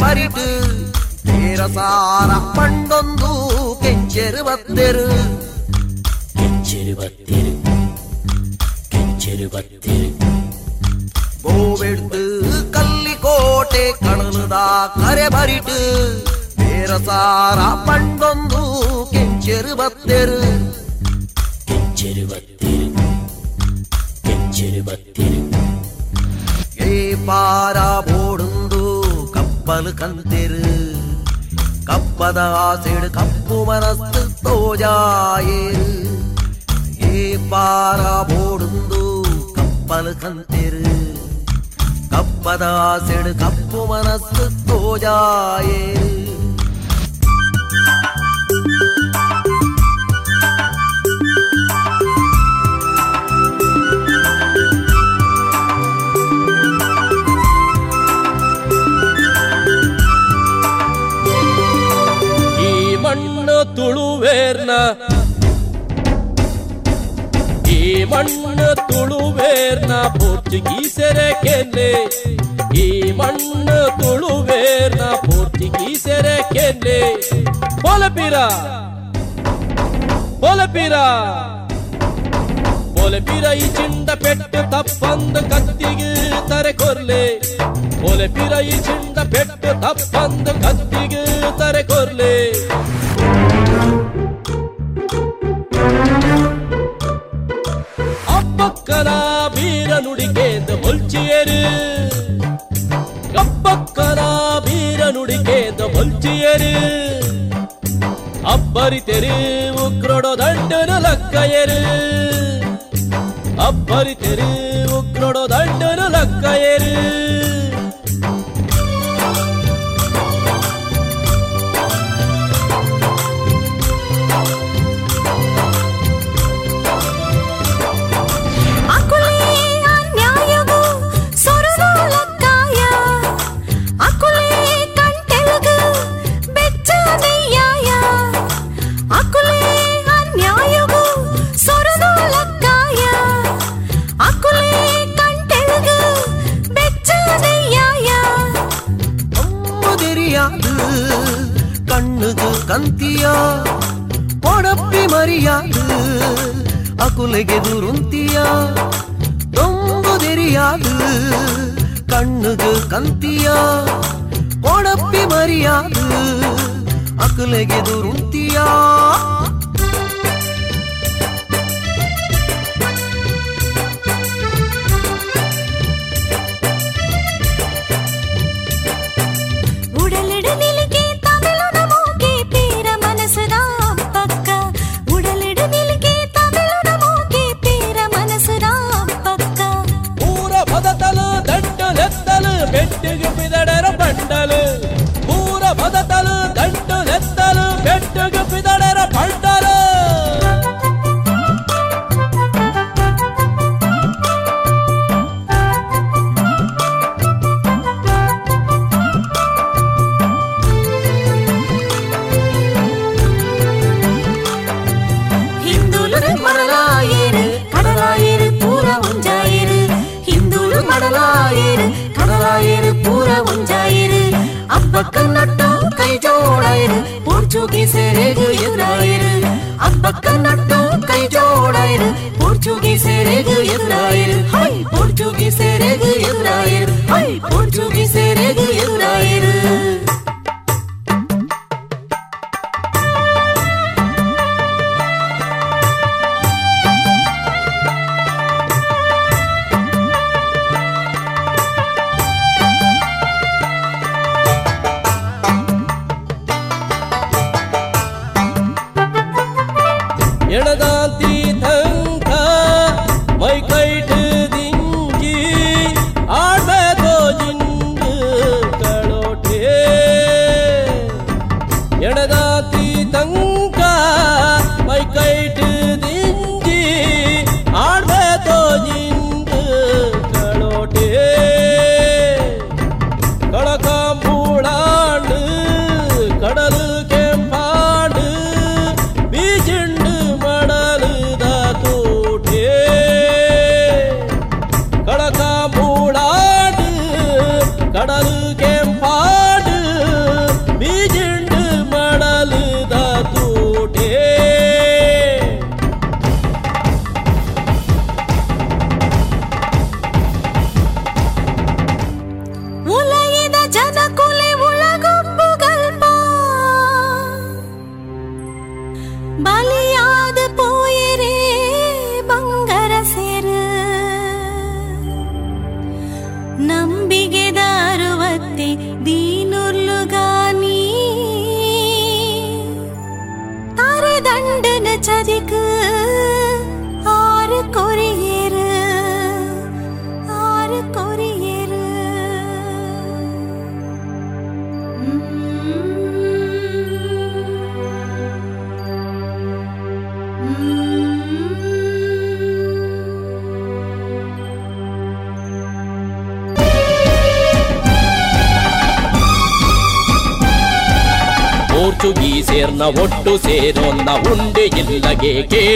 ಮರಿತು ತೇರಸಾರ ಪಂಡೊಂದು ಕೆಂಚೆರುವತ್ತೆರು ಕೆಂಚೆರುವತ್ತೆರು ಕೆಂಚೆರುವತ್ತೆರು ಗೋವೆಡ್ದು ಕಲ್ಲಿಕೋಟೆ ಕಣಲದ ಕರೆ ಬರಿಟು ತೇರಸಾರ ಪಂಡೊಂದು ಕೆಂಚೆರುವತ್ತೆರು ಕಂತೆರು ಕಪ್ಪದ ಆಸೆಡು ಕಪ್ಪು ಮನಸ್ಸು ತೋಜಾಯೇರು ಏ ಪಾರ ಬೋಡುಂದು ಕಪ್ಪಲು ಕಂತೆರು ಕಪ್ಪದ ಆಸೆಡು ಕಪ್ಪು ಮನಸ್ಸು ತೋಜಾಯೇರು ತುಳು ವೇರ್ನ ಪೋರ್ಚುಗೀಸರೆ ಕೆನ್ನೆ ಈ ಮಣ್ಣು ತುಳು ವೇರ್ನ ಪೋರ್ಚುಗೀಸರೆ ಕೆನ್ನೆ ಬೋಲಪೀರ ಬೋಲಪೀರ ಬೋಲಪೀರ ಈ ಚಿಂಡ ಪೆಟ್ಟು ತಪ್ಪಂದು ಕತ್ತಿಗೆ ತರೆ ಕೊರ್ಲೆ ಬೋಲಪೀರ ಈ ಚಿಂಡ ಪೆಟ್ಟು ತಪ್ಪಂದು ಕತ್ತಿ கயறு அப்பரித்தெரு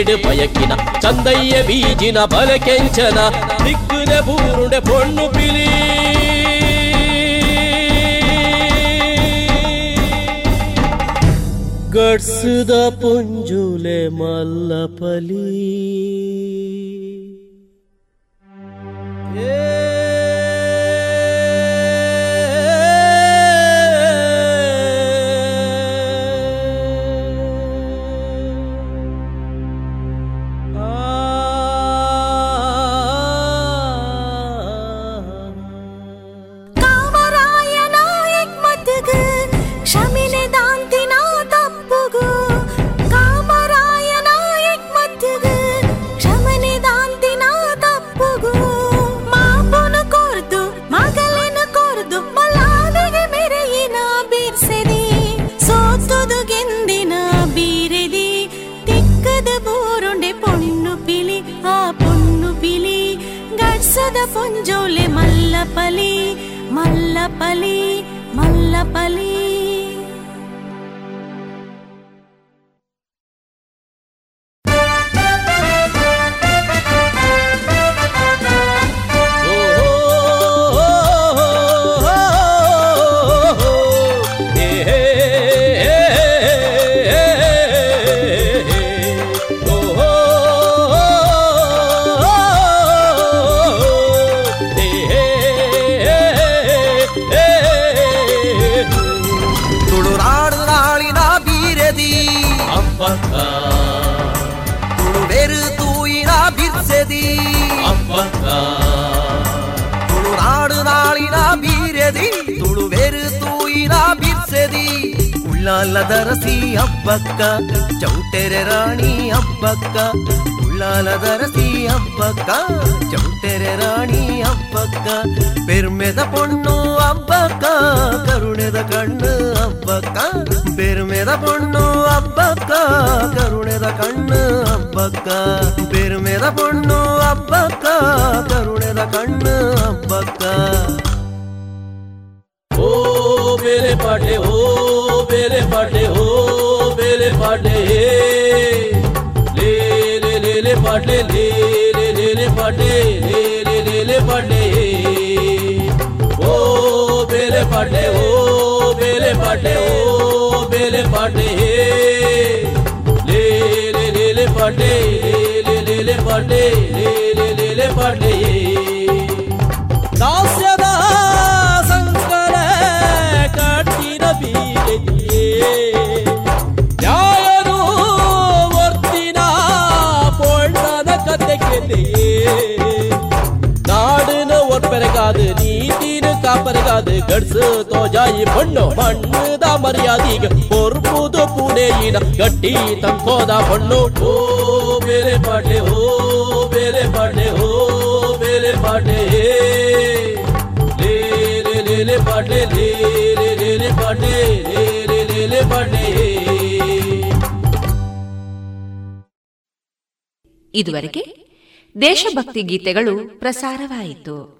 దిక్కేడు పయకిన చందయ్య బీజిన బలకెంచన దిక్కున బూరుండె పొన్ను పిలి గడ్సుద పుంజులే మల్లపలీ ಕಣ್ಣ ಹಬ್ಬಕ್ಕ ಓ ಬೇರೆ ಪಾಟೆ ಓ ಬೇರೆ ಪಾಟೆ ಓ ಬೇರೆ ಪಾಟೆ ಲೇ ಲೇ ಲೇ ಲೇ ಪಾಟೆ ಲೇ ಲೇ ಲೇ ಲೇ ಪಾಟೆ ಲೇ ಲೇ ಲೇ ಲೇ ಪಾಟೆ ಓ ಬೇರೆ ಪಾಟೆ ಓ ಬೇರೆ ಪಾಟೆ ಓ ಬೇರೆ ಪಾಟೆ ಲೇ ಲೇ ಲೇ ಲೇ ಪಾಟೆ ಲೇ ಲೇ ಲೇ ಲೇ ಪಾಟೆ ಕಾಪರಗಾದು ಗಡ್ಸು ತೋಜಾಯಿ ಬಣ್ಣು ಬಣ್ಣದ ಮರ್ಯಾದಿಗೆ ಹೊರ್ಬುದು ಪುಣೆಯಿನ ಗಟ್ಟಿ ತಂಕೋದ ಬಣ್ಣು. ಓ ಬೇರೆ ಪಾಟೆ ಓ ಬೇರೆ ಪಾಟೆ ಓ ಬೇರೆ ಪಾಟೆ ಲೇಲೆ ಲೇ ಲೇ ಲೇ ಪಾಟೆ ಪಾಟೆ ಇದುವರೆಗೆ ದೇಶಭಕ್ತಿ ಗೀತೆಗಳು ಪ್ರಸಾರವಾಯಿತು.